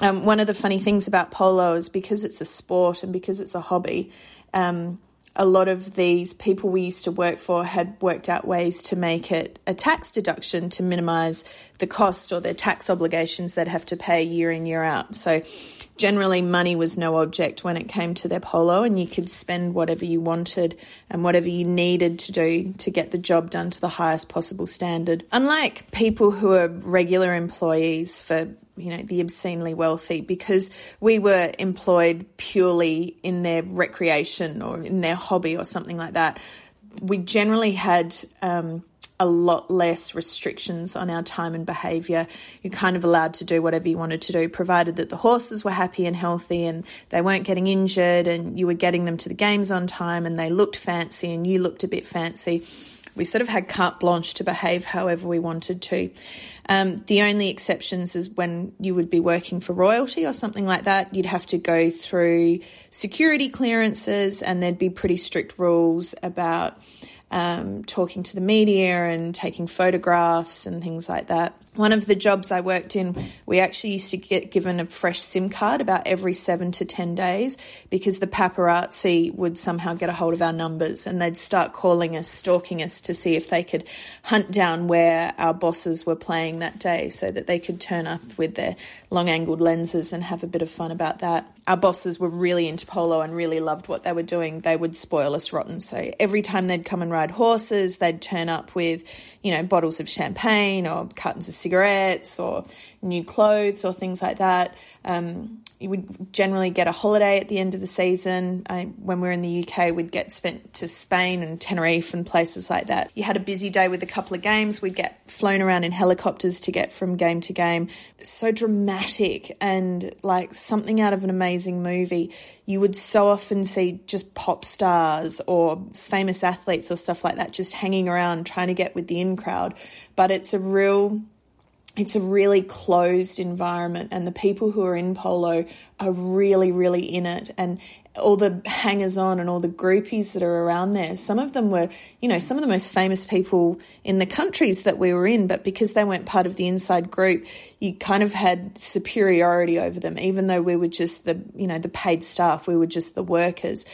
Um, one of the funny things about polo is because it's a sport and because it's a hobby, um, a lot of these people we used to work for had worked out ways to make it a tax deduction to minimise the cost or their tax obligations they'd have to pay year in, year out. So generally money was no object when it came to their polo and you could spend whatever you wanted and whatever you needed to do to get the job done to the highest possible standard. Unlike people who are regular employees for you know the obscenely wealthy because we were employed purely in their recreation or in their hobby or something like that we generally had um, a lot less restrictions on our time and behaviour. You're kind of allowed to do whatever you wanted to do, provided that the horses were happy and healthy and they weren't getting injured and you were getting them to the games on time and they looked fancy and you looked a bit fancy. We sort of had carte blanche to behave however we wanted to. Um, the only exceptions is when you would be working for royalty or something like that. You'd have to go through security clearances, and there'd be pretty strict rules about um, talking to the media and taking photographs and things like that. One of the jobs I worked in, we actually used to get given a fresh SIM card about every seven to 10 days because the paparazzi would somehow get a hold of our numbers and they'd start calling us, stalking us to see if they could hunt down where our bosses were playing that day so that they could turn up with their long angled lenses and have a bit of fun about that. Our bosses were really into polo and really loved what they were doing. They would spoil us rotten. So every time they'd come and ride horses, they'd turn up with, you know, bottles of champagne or cartons of cigarettes or new clothes or things like that. Um, you would generally get a holiday at the end of the season. I, when we were in the UK, we'd get spent to Spain and Tenerife and places like that. You had a busy day with a couple of games. We'd get flown around in helicopters to get from game to game. So dramatic and like something out of an amazing movie. You would so often see just pop stars or famous athletes or stuff like that just hanging around trying to get with the in crowd. But it's a real it's a really closed environment and the people who are in polo are really really in it. And all the hangers on and all the groupies that are around there some of them were you know some of the most famous people in the countries that we were in but because they weren't part of the inside group you kind of had superiority over them. Even though we were just the you know the paid staff we were just the workers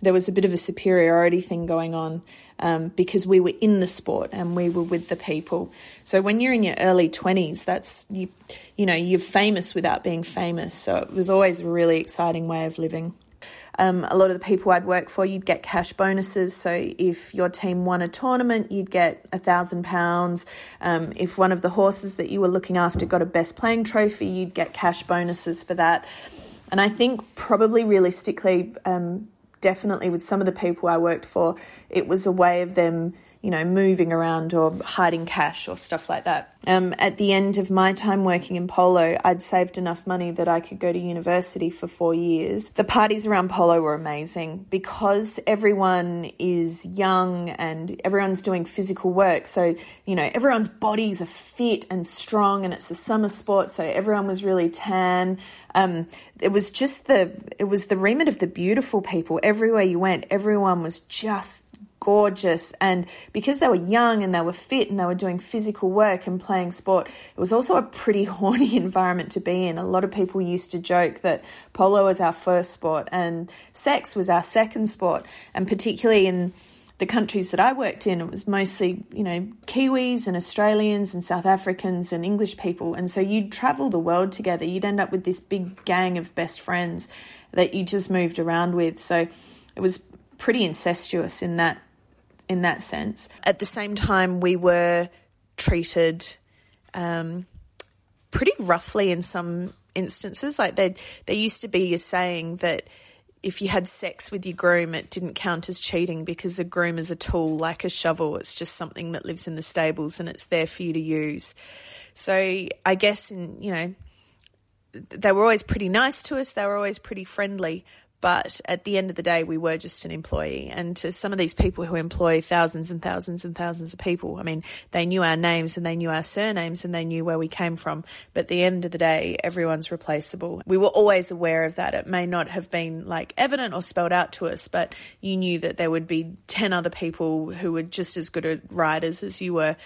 there was a bit of a superiority thing going on um, because we were in the sport and we were with the people. So when you're in your early 20s, that's you, you know, you're famous without being famous. So it was always a really exciting way of living. Um, a lot of the people I'd work for, you'd get cash bonuses. So if your team won a tournament, you'd get a thousand pounds. Um, if one of the horses that you were looking after got a best playing trophy, you'd get cash bonuses for that. And I think probably realistically, um, definitely with some of the people I worked for, it was a way of them, you know, moving around or hiding cash or stuff like that. Um, at the end of my time working in polo, I'd saved enough money that I could go to university for four years. The parties around polo were amazing because everyone is young and everyone's doing physical work. So, you know, everyone's bodies are fit and strong and it's a summer sport. So everyone was really tan. Um, it was just the, it was the remit of the beautiful people. Everywhere you went, everyone was just gorgeous. And because they were young and they were fit and they were doing physical work and playing sport, it was also a pretty <laughs> horny environment to be in. A lot of people used to joke that polo was our first sport and sex was our second sport. And particularly in the countries that I worked in, it was mostly, you know, Kiwis and Australians and South Africans and English people. And so you'd travel the world together. You'd end up with this big gang of best friends that you just moved around with. So it was pretty incestuous in that in that sense. At the same time, we were treated um, pretty roughly in some instances. Like there, there used to be a saying that if you had sex with your groom, it didn't count as cheating because a groom is a tool like a shovel. It's just something that lives in the stables and it's there for you to use. So I guess, in, you know, they were always pretty nice to us. They were always pretty friendly, but at the end of the day, we were just an employee. And to some of these people who employ thousands and thousands and thousands of people, I mean, they knew our names and they knew our surnames and they knew where we came from. But at the end of the day, everyone's replaceable. We were always aware of that. It may not have been like evident or spelled out to us, but you knew that there would be 10 other people who were just as good at riders as you were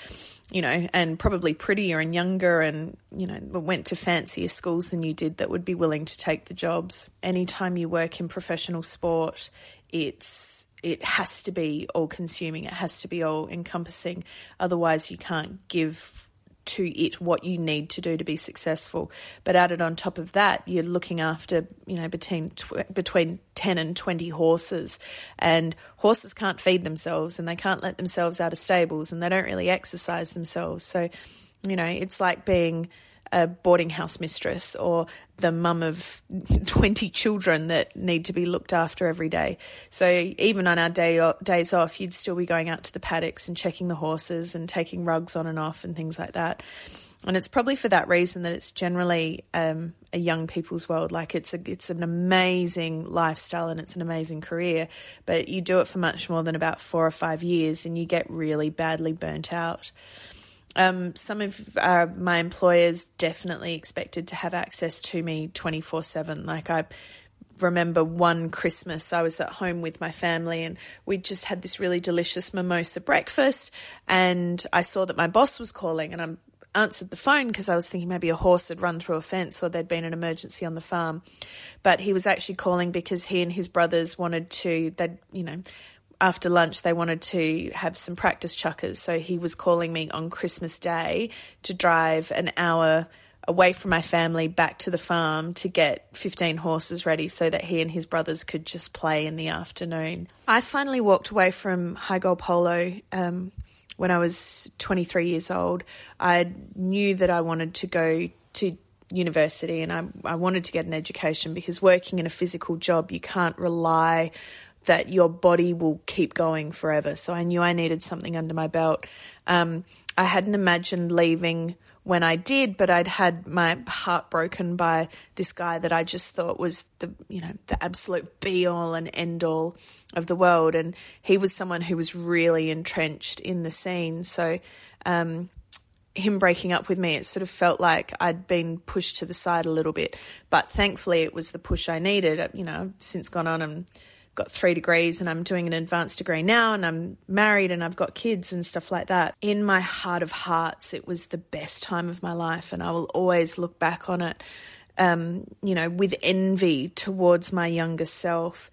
you know, and probably prettier and younger and, you know, went to fancier schools than you did that would be willing to take the jobs. Anytime you work in professional sport, it's it has to be all consuming, it has to be all encompassing. Otherwise you can't give to it what you need to do to be successful. But added on top of that, you're looking after, you know, between tw- between 10 and 20 horses and horses can't feed themselves and they can't let themselves out of stables and they don't really exercise themselves. So, you know, it's like being a boarding house mistress or the mum of <laughs> 20 children that need to be looked after every day. So even on our day days off, you'd still be going out to the paddocks and checking the horses and taking rugs on and off and things like that. And it's probably for that reason that it's generally um, a young people's world. Like it's a, it's an amazing lifestyle and it's an amazing career, but you do it for much more than about four or five years, and you get really badly burnt out. Um, some of uh, my employers definitely expected to have access to me 24 7. Like, I remember one Christmas I was at home with my family and we just had this really delicious mimosa breakfast and I saw that my boss was calling and I answered the phone because I was thinking maybe a horse had run through a fence or there'd been an emergency on the farm. But he was actually calling because he and his brothers wanted to, they'd, you know, after lunch they wanted to have some practice chukkers. So he was calling me on Christmas Day to drive an hour away from my family back to the farm to get 15 horses ready so that he and his brothers could just play in the afternoon. I finally walked away from high goal polo um, when I was 23 years old. I knew that I wanted to go to university and I, I wanted to get an education because working in a physical job, you can't rely that your body will keep going forever. So I knew I needed something under my belt. Um, I hadn't imagined leaving when I did, but I'd had my heart broken by this guy that I just thought was the, you know, the absolute be all and end all of the world. And he was someone who was really entrenched in the scene. So, um, him breaking up with me, it sort of felt like I'd been pushed to the side a little bit. But thankfully, it was the push I needed. You know, since gone on and got three degrees and I'm doing an advanced degree now and I'm married and I've got kids and stuff like that. In my heart of hearts, it was the best time of my life and I will always look back on it, um, you know, with envy towards my younger self.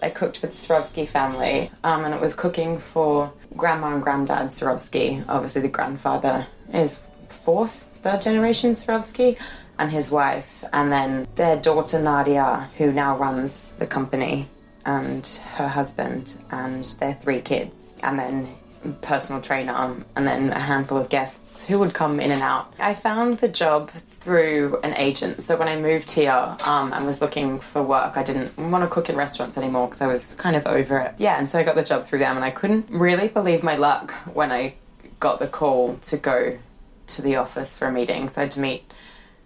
I cooked for the Swarovski family, um, and it was cooking for grandma and granddad Swarovski. Obviously, the grandfather is fourth, third generation Swarovski and his wife, and then their daughter Nadia, who now runs the company, and her husband, and their three kids, and then personal trainer, and then a handful of guests who would come in and out. I found the job through an agent. So when I moved here um, and was looking for work, I didn't want to cook in restaurants anymore because I was kind of over it. Yeah, and so I got the job through them, and I couldn't really believe my luck when I got the call to go to the office for a meeting. So I had to meet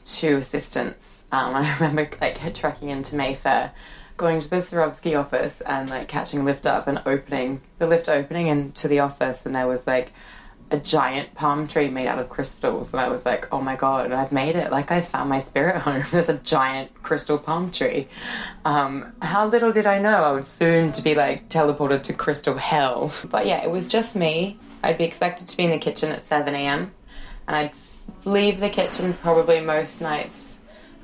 two assistants. Um, I <laughs> remember like trekking into Mayfair, going to the Swarovski office and like catching a lift up and opening the lift opening into the office, and there was like a giant palm tree made out of crystals, and I was like, oh my god, I've made it! Like I found my spirit <laughs> home. There's a giant crystal palm tree. Um, how little did I know I would soon to be like teleported to crystal hell. <laughs> But yeah, it was just me. I'd be expected to be in the kitchen at 7 a.m. and I'd leave the kitchen probably most nights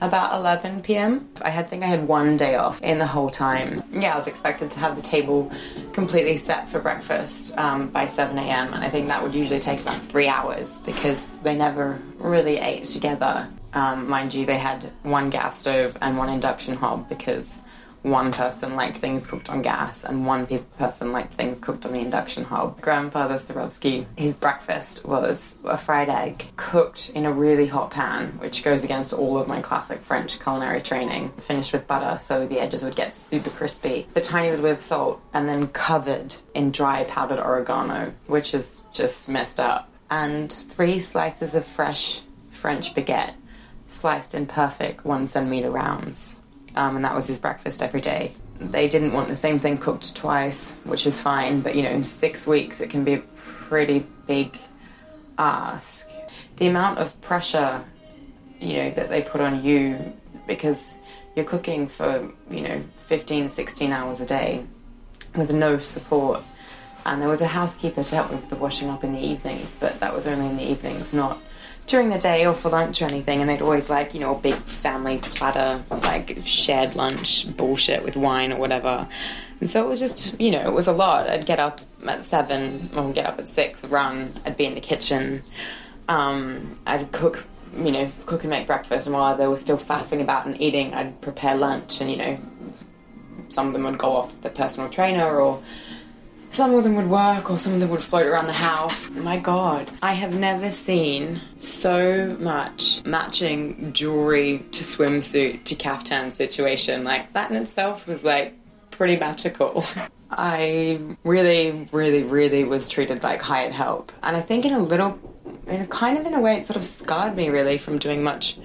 about 11 p.m. I had think I had one day off in the whole time. Yeah, I was expected to have the table completely set for breakfast um, by 7 a.m. and I think that would usually take about three hours because they never really ate together. Um, mind you, they had one gas stove and one induction hob because one person liked things cooked on gas and one person liked things cooked on the induction hob. Grandfather Swarovski, his breakfast was a fried egg cooked in a really hot pan, which goes against all of my classic French culinary training, finished with butter so the edges would get super crispy, the tiny little bit of salt, and then covered in dry powdered oregano, which is just messed up. And three slices of fresh French baguette, sliced in perfect one centimeter rounds um, and that was his breakfast every day. They didn't want the same thing cooked twice, which is fine, but you know, in six weeks it can be a pretty big ask. The amount of pressure, you know, that they put on you because you're cooking for, you know, 15, 16 hours a day with no support. And there was a housekeeper to help me with the washing up in the evenings, but that was only in the evenings, not during the day or for lunch or anything, and they'd always like, you know, a big family platter, like shared lunch bullshit with wine or whatever. And so it was just, you know, it was a lot. I'd get up at seven, or get up at six, run, I'd be in the kitchen. Um, I'd cook, you know, cook and make breakfast, and while they were still faffing about and eating, I'd prepare lunch, and, you know, some of them would go off the personal trainer or some of them would work or some of them would float around the house. My god, I have never seen so much matching jewelry to swimsuit to caftan situation. Like that in itself was like pretty magical. <laughs> I really, really, really was treated like hired help. And I think in a little in a kind of in a way it sort of scarred me really from doing much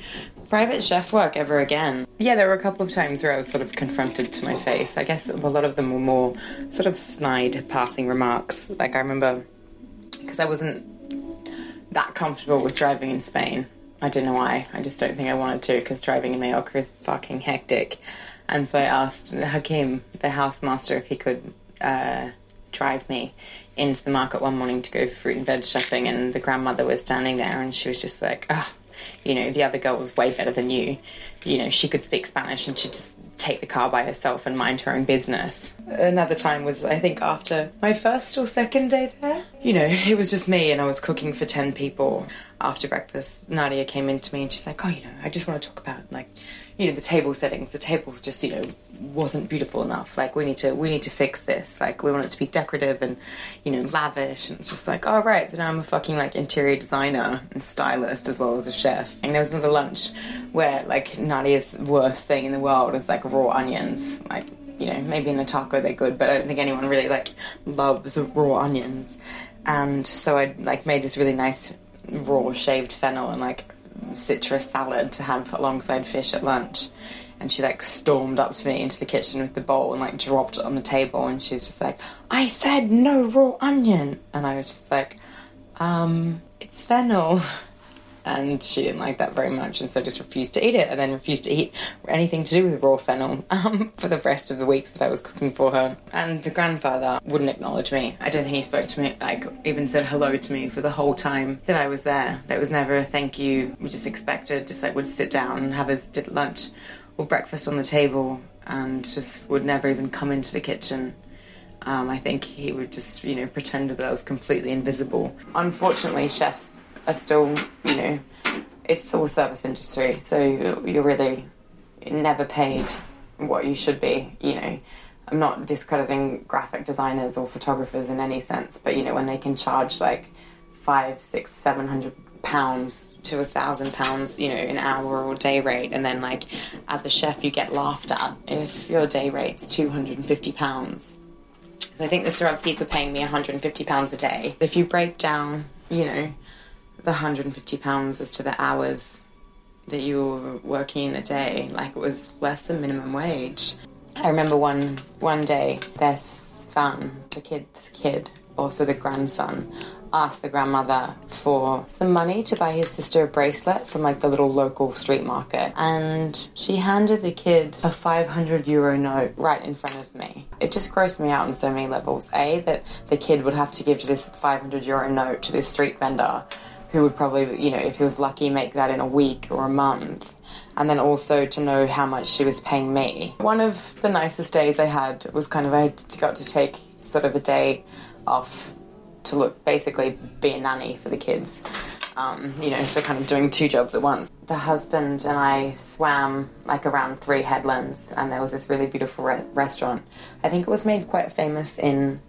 private chef work ever again. Yeah, there were a couple of times where I was sort of confronted to my face. I guess a lot of them were more sort of snide passing remarks. Like I remember, because I wasn't that comfortable with driving in Spain. I don't know why. I just don't think I wanted to because driving in Mallorca is fucking hectic. And so I asked Hakim, the housemaster, if he could uh, drive me into the market one morning to go fruit and veg shopping. And the grandmother was standing there and she was just like, ah, you know, the other girl was way better than you. You know, she could speak Spanish and she'd just take the car by herself and mind her own business. Another time was, I think, after my first or second day there. You know, it was just me and I was cooking for 10 people. After breakfast, Nadia came in to me and she's like, oh, you know, I just want to talk about, like, you know, the table settings. The table just, you know, wasn't beautiful enough. Like we need to we need to fix this. Like we want it to be decorative and you know lavish. And it's just like, all oh, right. So now I'm a fucking like interior designer and stylist as well as a chef. And there was another lunch where like Nadia's worst thing in the world is like raw onions. Like you know maybe in the taco they're good, but I don't think anyone really like loves raw onions. And so I like made this really nice raw shaved fennel and like citrus salad to have alongside fish at lunch. And she like stormed up to me into the kitchen with the bowl and like dropped it on the table. And she was just like i said no raw onion. And i was just like um it's fennel <laughs> and she didn't like that very much and so just refused to eat it and then refused to eat anything to do with raw fennel <laughs> um, for the rest of the weeks that i was cooking for her and the grandfather wouldn't acknowledge me i don't think he spoke to me like even said hello to me for the whole time that i was there there was never a thank you we just expected just like would sit down and have his lunch or breakfast on the table and just would never even come into the kitchen. Um, I think he would just, you know, pretend that I was completely invisible. Unfortunately, chefs are still, you know, it's still a service industry, so you're really never paid what you should be, you know. I'm not discrediting graphic designers or photographers in any sense, but you know, when they can charge like five, six, seven hundred pounds to a thousand pounds, you know, an hour or day rate, and then like as a chef, you get laughed at if your day rate's two hundred and fifty pounds. So I think the Swarovskis were paying me one hundred and fifty pounds a day. If you break down, you know, the hundred and fifty pounds as to the hours that you were working in a day, like it was less than minimum wage. I remember one one day their son, the kid's kid, also the grandson, asked the grandmother for some money to buy his sister a bracelet from like the little local street market. And she handed the kid a 500 euro note right in front of me. It just grossed me out on so many levels. A, that the kid would have to give this 500 euro note to this street vendor who would probably, you know, if he was lucky, make that in a week or a month. And then also to know how much she was paying me. One of the nicest days I had was kind of I got to take sort of a day off to look basically be a nanny for the kids. Um, you know, so kind of doing two jobs at once. The husband and I swam like around three headlands, and there was this really beautiful re- restaurant. I think it was made quite famous in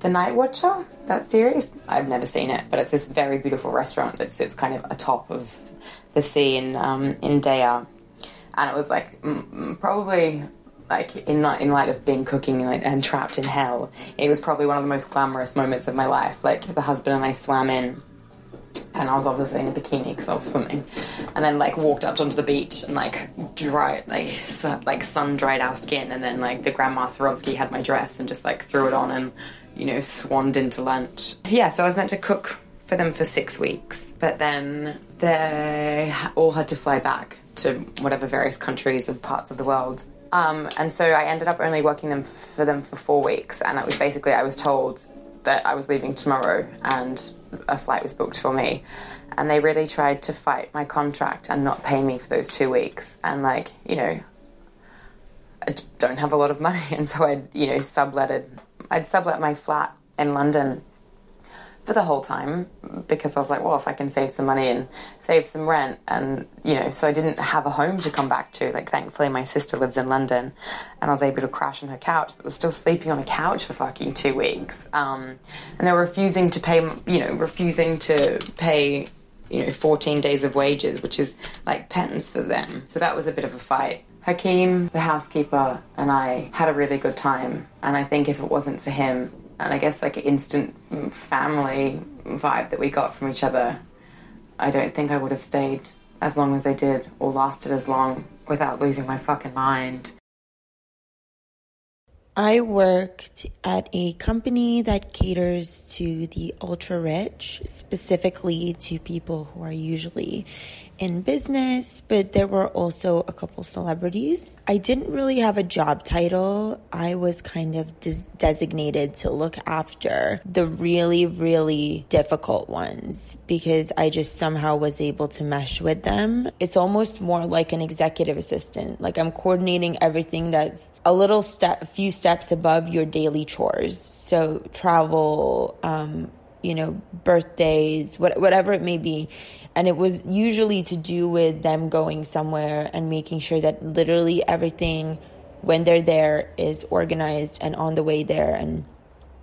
The Night Watcher, that series. I've never seen it, but it's this very beautiful restaurant that sits kind of atop of the sea in um, in Deià. And it was like probably like in in light of being cooking and, and trapped in hell, it was probably one of the most glamorous moments of my life. Like the husband and I swam in, and I was obviously in a bikini because I was swimming, and then like walked up onto the beach and like dried like su- like sun dried our skin, and then like the grandma Swarovski had my dress and just like threw it on and you know swanned into lunch. Yeah, so I was meant to cook for them for six weeks, but then they all had to fly back to whatever various countries and parts of the world um, and so I ended up only working them for them for four weeks, and it was basically I was told that I was leaving tomorrow, and a flight was booked for me. And they really tried to fight my contract and not pay me for those two weeks. And like, you know, I don't have a lot of money, <laughs> and so I'd you know subletted. I'd sublet my flat in London for the whole time because I was like, well, if I can save some money and save some rent, and you know, so I didn't have a home to come back to. Like, thankfully, my sister lives in London, and I was able to crash on her couch, but was still sleeping on a couch for fucking two weeks. Um, and they were refusing to pay, you know, refusing to pay. You know, 14 days of wages, which is like penance for them. So that was a bit of a fight. Hakim, the housekeeper, and I had a really good time. And I think if it wasn't for him, and I guess like an instant family vibe that we got from each other, I don't think I would have stayed as long as I did or lasted as long without losing my fucking mind. I worked at a company that caters to the ultra rich, specifically to people who are usually in business, but there were also a couple celebrities. I didn't really have a job title. I was kind of des- designated to look after the really, really difficult ones because I just somehow was able to mesh with them. It's almost more like an executive assistant. Like I'm coordinating everything that's a little step, a few steps above your daily chores. So travel, um, you know, birthdays, what, whatever it may be. And it was usually to do with them going somewhere and making sure that literally everything when they're there is organized and on the way there. And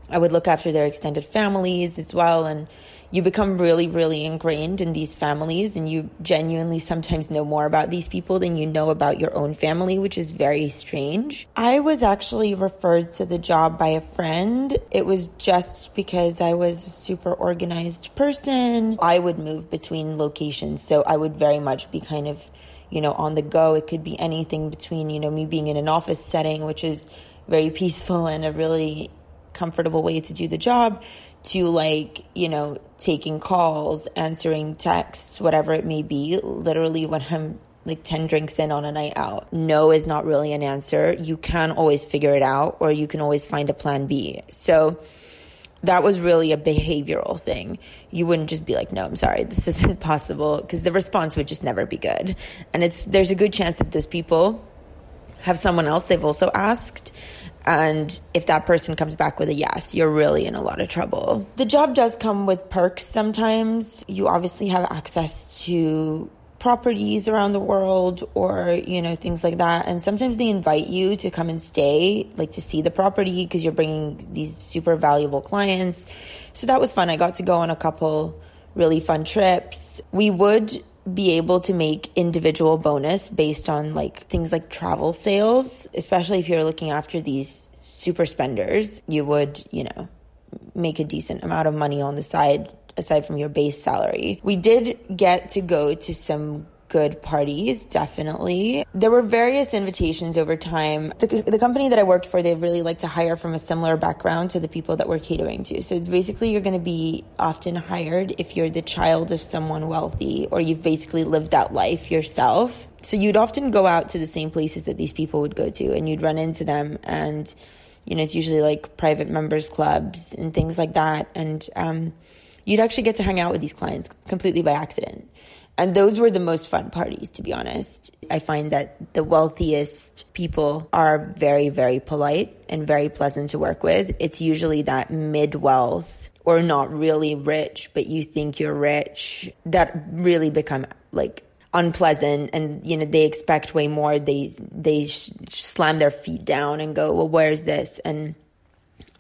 I would look after their extended families as well. And you become really, really ingrained in these families, and you genuinely sometimes know more about these people than you know about your own family, which is very strange. I was actually referred to the job by a friend. It was just because I was a super organized person. I would move between locations, so I would very much be kind of you know, on the go. It could be anything between, you know, me being in an office setting, which is very peaceful and a really comfortable way to do the job, to like, you know, taking calls, answering texts, whatever it may be, literally when I'm like 10 drinks in on a night out. No is not really an answer. You can always figure it out or you can always find a plan B. So that was really a behavioral thing. You wouldn't just be like, "No, I'm sorry, this <laughs> isn't possible," because the response would just never be good. And it's there's a good chance that those people have someone else they've also asked and if that person comes back with a yes, you're really in a lot of trouble. The job does come with perks sometimes. You obviously have access to properties around the world or you know things like that and sometimes they invite you to come and stay like to see the property because you're bringing these super valuable clients so that was fun i got to go on a couple really fun trips we would be able to make individual bonus based on like things like travel sales, especially if you're looking after these super spenders, you would, you know, make a decent amount of money on the side aside from your base salary. We did get to go to some good parties, definitely. There were various invitations over time. The, the company that I worked for, they really like to hire from a similar background to the people that we're catering to. So it's basically you're going to be often hired if you're the child of someone wealthy or you've basically lived that life yourself. So you'd often go out to the same places that these people would go to and you'd run into them and you know, it's usually like private members clubs and things like that. And, um, you'd actually get to hang out with these clients completely by accident. And those were the most fun parties, to be honest. I find that the wealthiest people are very, very polite and very pleasant to work with. It's usually that mid wealth or not really rich, but you think you're rich that really become like unpleasant and you know they expect way more they they sh- slam their feet down and go well where's this and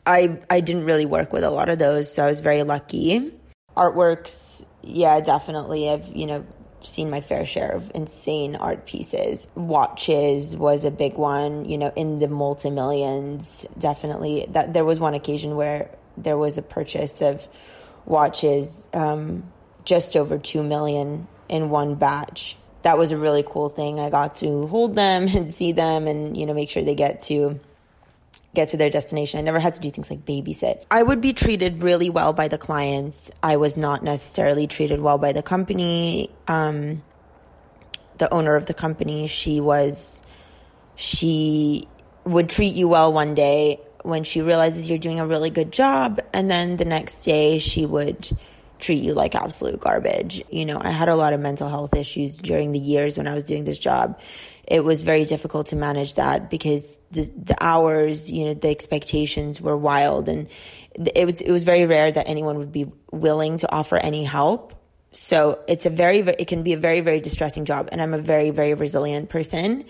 i i didn't really work with a lot of those so i was very lucky artworks yeah, definitely. I've, you know, seen my fair share of insane art pieces. Watches was a big one, you know, in the multi millions. Definitely. That there was one occasion where there was a purchase of watches um, just over 2 million in one batch. That was a really cool thing. I got to hold them <laughs> and see them and, you know, make sure they get to get to their destination. I never had to do things like babysit. I would be treated really well by the clients. I was not necessarily treated well by the company. Um, the owner of the company, she was, she would treat you well one day when she realizes you're doing a really good job. And then the next day she would treat you like absolute garbage. You know, I had a lot of mental health issues during the years when I was doing this job it was very difficult to manage that because the the hours, you know, the expectations were wild, and it was it was very rare that anyone would be willing to offer any help. So it's a very it can be a very very distressing job, and I'm a very very resilient person.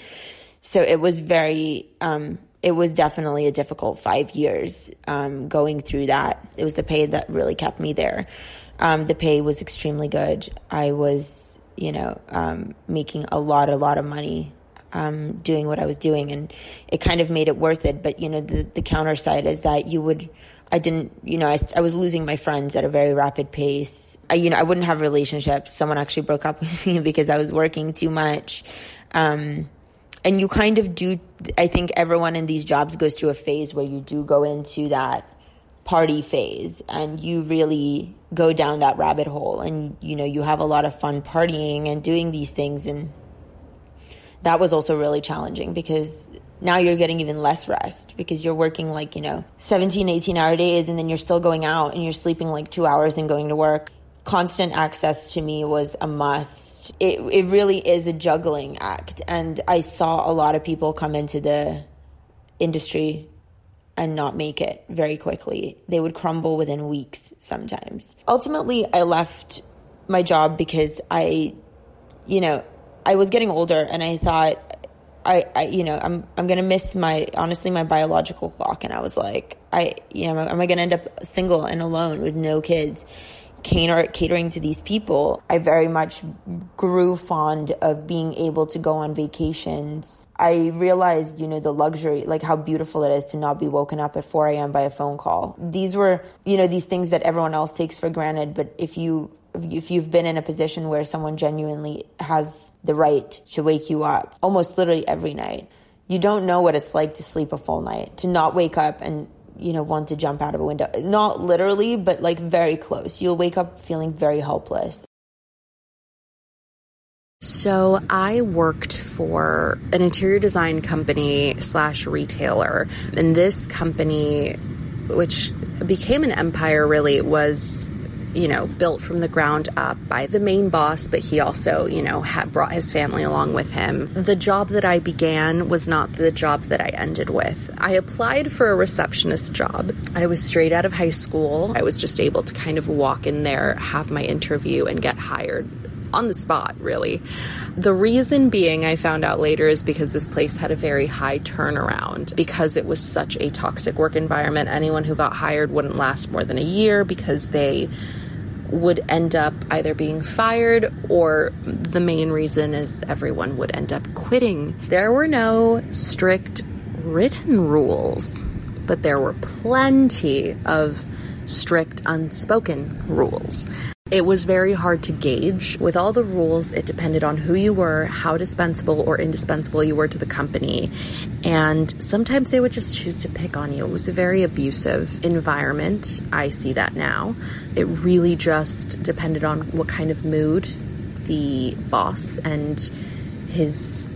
So it was very um, it was definitely a difficult five years um, going through that. It was the pay that really kept me there. Um, the pay was extremely good. I was, you know, um, making a lot, a lot of money um, doing what I was doing, and it kind of made it worth it. But you know, the the counter side is that you would. I didn't, you know, I, I was losing my friends at a very rapid pace. I, you know, I wouldn't have relationships. Someone actually broke up <laughs> with me because I was working too much. Um, and you kind of do I think everyone in these jobs goes through a phase where you do go into that party phase and you really go down that rabbit hole and you know you have a lot of fun partying and doing these things and that was also really challenging because now you're getting even less rest because you're working like you know 17 18 hour days and then you're still going out and you're sleeping like 2 hours and going to work constant access to me was a must it it really is a juggling act and i saw a lot of people come into the industry and not make it very quickly. They would crumble within weeks sometimes. Ultimately, I left my job because I, you know, I was getting older and I thought, I, I you know, I'm, I'm to miss my, honestly, my biological clock. And I was like, I, you know, am I to end up single and alone with no kids? cater- catering to these people, I very much grew fond of being able to go on vacations. I realized, you know, the luxury, like how beautiful it is to not be woken up at 4 a.m. by a phone call. These were, you know, these things that everyone else takes for granted, but if you if you've been in a position where someone genuinely has the right to wake you up almost literally every night, you don't know what it's like to sleep a full night, to not wake up and you know, want to jump out of a window. Not literally, but like very close. You'll wake up feeling very helpless. So I worked for an interior design company slash retailer, and this company, which became an empire, really was you know, built from the ground up by the main boss, but he also, you know, had brought his family along with him. The job that I began was not the job that I ended with. I applied for a receptionist job. I was straight out of high school. I was just able to kind of walk in there, have my interview, and get hired on the spot, really. The reason being, I found out later, is because this place had a very high turnaround. Because it was such a toxic work environment, anyone who got hired wouldn't last more than a year because they would end up either being fired or the main reason is everyone would end up quitting. There were no strict written rules, but there were plenty of strict unspoken rules. It was very hard to gauge. With all the rules, it depended on who you were, how dispensable or indispensable you were to the company, and sometimes they would just choose to pick on you. It was a very abusive environment. I see that now. It really just depended on what kind of mood the boss and his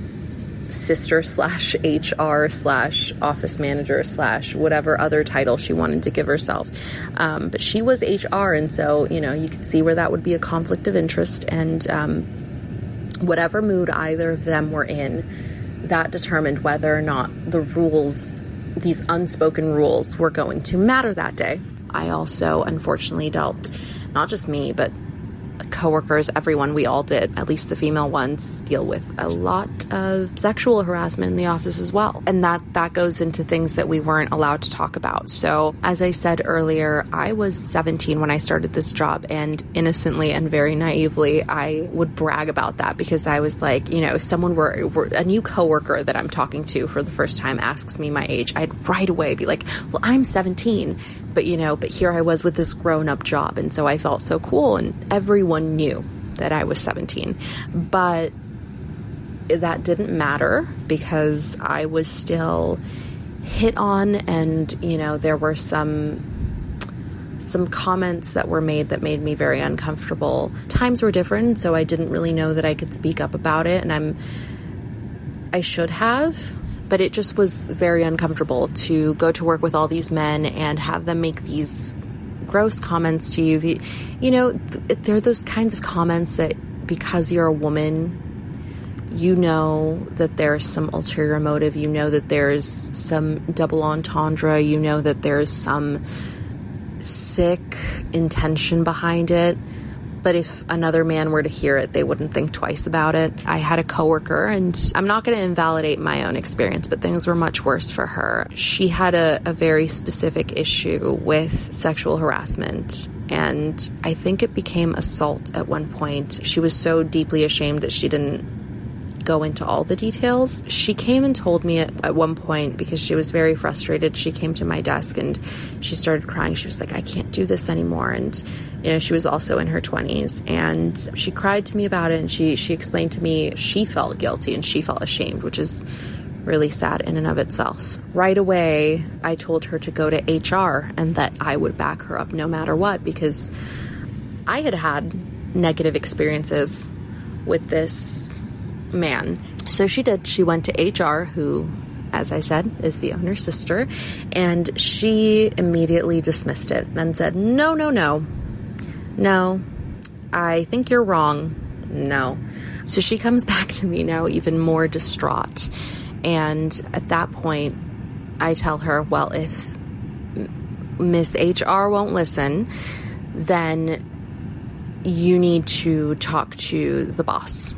sister slash HR slash office manager slash whatever other title she wanted to give herself. Um, but she was HR, and so you know you could see where that would be a conflict of interest, and um, whatever mood either of them were in, that determined whether or not the rules, these unspoken rules, were going to matter that day. I also unfortunately dealt, not just me, but coworkers, everyone, we all did, at least the female ones, deal with a lot of sexual harassment in the office as well. And that, that goes into things that we weren't allowed to talk about. So, as I said earlier, I was 17 when I started this job, and innocently and very naively, I would brag about that because I was like, you know, if someone were, were a new coworker that I'm talking to for the first time asks me my age, I'd right away be like, well, I'm 17. But, you know, but here I was with this grown up job. And so I felt so cool. And everyone knew that I was 17. But that didn't matter because I was still hit on and you know there were some some comments that were made that made me very uncomfortable. Times were different, so I didn't really know that I could speak up about it and I'm I should have, but it just was very uncomfortable to go to work with all these men and have them make these gross comments to you. The, you know, th- they're those kinds of comments that because you're a woman, you know that there's some ulterior motive. You know that there's some double entendre. You know that there's some sick intention behind it. But if another man were to hear it, they wouldn't think twice about it. I had a coworker, and I'm not going to invalidate my own experience, but things were much worse for her. She had a, a very specific issue with sexual harassment, and I think it became assault at one point. She was so deeply ashamed that she didn't go into all the details. She came and told me at, at, one point because she was very frustrated. She came to my desk and she started crying. She was like, I can't do this anymore. And, you know, she was also in her 20s and she cried to me about it and she, she explained to me she felt guilty and she felt ashamed, which is really sad in and of itself. Right away, I told her to go to HR and that I would back her up no matter what because I had had negative experiences with this man. So she did. She went to HR, who, as I said, is the owner's sister, and she immediately dismissed it and said, No, no, no. No, I think you're wrong. No. So she comes <laughs> back to me now, even more distraught. And at that point, I tell her, Well, if Miss HR won't listen, then you need to talk to the boss.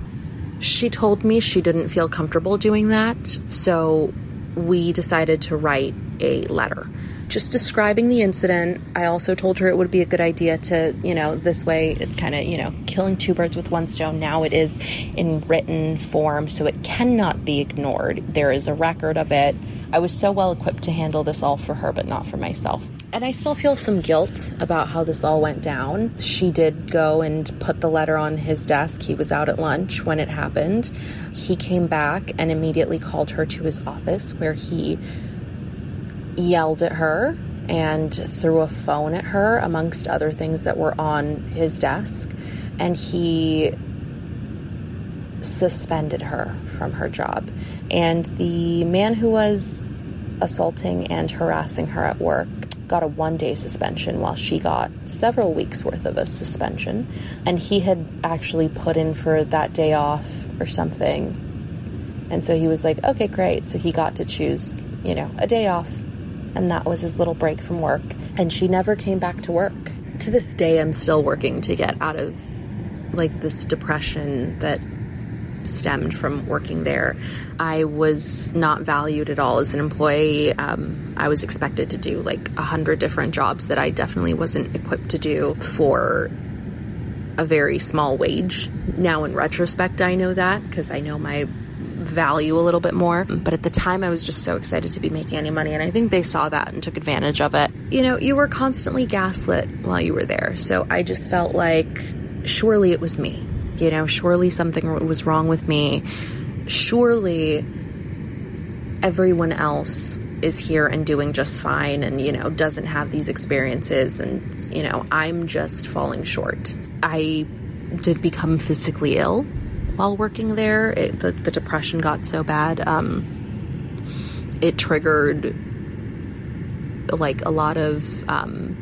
She told me she didn't feel comfortable doing that, so we decided to write a letter just describing the incident. I also told her it would be a good idea to, you know, this way it's kind of, you know, killing two birds with one stone. Now it is in written form, so it cannot be ignored. There is a record of it. I was so well equipped to handle this all for her, but not for myself. And I still feel some guilt about how this all went down. She did go and put the letter on his desk. He was out at lunch when it happened. He came back and immediately called her to his office where he yelled at her and threw a phone at her, amongst other things that were on his desk. And he suspended her from her job. And the man who was assaulting and harassing her at work got a one day suspension while she got several weeks worth of a suspension. And he had actually put in for that day off or something. And so he was like, okay, great. So he got to choose, you know, a day off. And that was his little break from work. And she never came back to work. To this day, I'm still working to get out of like this depression that stemmed from working there. I was not valued at all as an employee. Um, I was expected to do like a hundred different jobs that I definitely wasn't equipped to do for a very small wage. Now, in retrospect, I know that because I know my value a little bit more. But at the time, I was just so excited to be making any money. And I think they saw that and took advantage of it. You know, you were constantly gaslit while you were there. So I just felt like surely it was me you know, surely something was wrong with me. Surely everyone else is here and doing just fine and, you know, doesn't have these experiences. And, you know, I'm just falling short. I did become physically ill while working there. It, the, the, depression got so bad. Um, it triggered like a lot of um,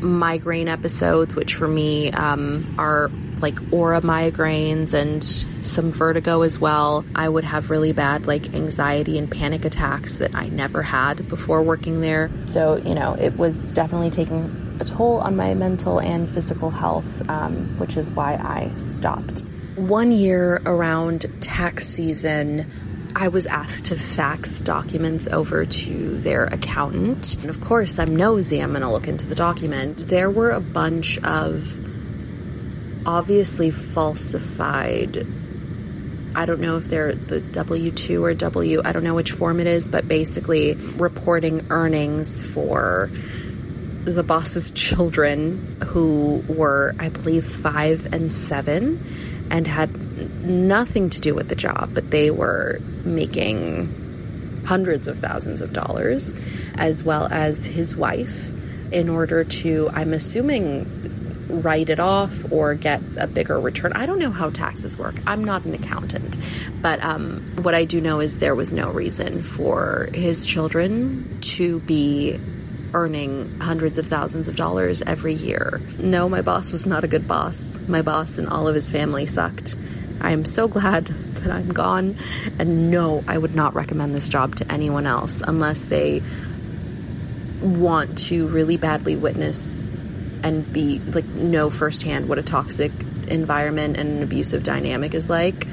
migraine episodes, which for me um, are like aura migraines and some vertigo as well. I would have really bad like anxiety and panic attacks that I never had before working there. So, you know, it was definitely taking a toll on my mental and physical health, um, which is why I stopped. One year around tax season, I was asked to fax documents over to their accountant. And of course, I'm nosy, I'm gonna look into the document. There were a bunch of obviously falsified. I don't know if they're the W 2 or W, I don't know which form it is, but basically reporting earnings for the boss's <laughs> children who were, I believe, five and seven and had nothing to do with the job, but they were making hundreds of thousands of dollars, as well as his wife, in order to, I'm assuming, write it off or get a bigger return. I don't know how taxes work. I'm not an accountant. But um, what I do know is there was no reason for his children to be earning hundreds of thousands of dollars every year. No, my boss was not a good boss. My boss and all of his family sucked. I am so glad <laughs> that I'm gone. And no, I would not recommend this job to anyone else unless they want to really badly witness and be like know firsthand what a toxic environment and an abusive dynamic is like.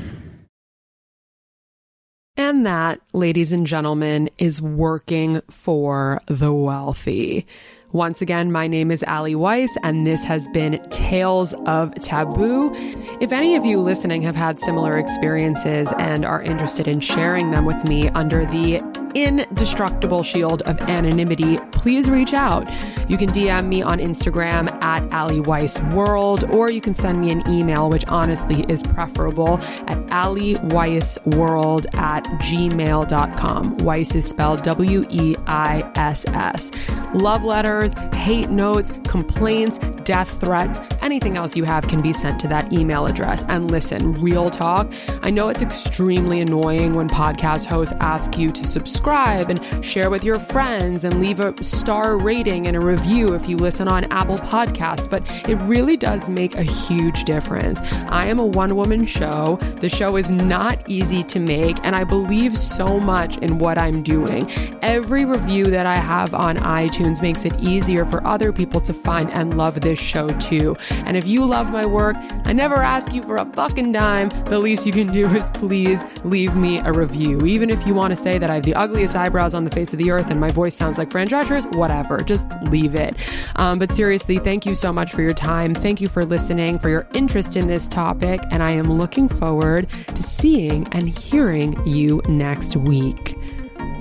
And that, ladies and gentlemen, is working for the wealthy. Once again, my name is Ali Weiss, and this has been Tales of Taboo. If any of you listening have had similar experiences and are interested in sharing them with me under the indestructible shield of anonymity, please reach out. You can DM me on Instagram at Ali Weiss World, or you can send me an email, which honestly is preferable, at aliweissworld at gmail.com. Weiss is spelled W E I S S. Love letters, hate notes, complaints, death threats, anything else you have can be sent to that email address. And listen, real talk, I know it's extremely annoying when podcast hosts ask you to subscribe and share with your friends and leave a star rating and a review if you listen on Apple Podcasts, but it really does make a huge difference. I am a one woman show. The show is not easy to make, and I believe so much in what I'm doing. Every review that I have on iTunes makes it easier for other people to find and love this show too. And if you love my work, I never ask you for a fucking dime. The least you can do is please leave me a review. Even if you want to say that I have the ugliest eyebrows on the face of the earth and my voice sounds like Fran Drescher's, whatever, just leave it. Um, but seriously, thank you so much for your time. Thank you for listening, for your interest in this topic. And I am looking forward to seeing and hearing you next week.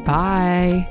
Bye.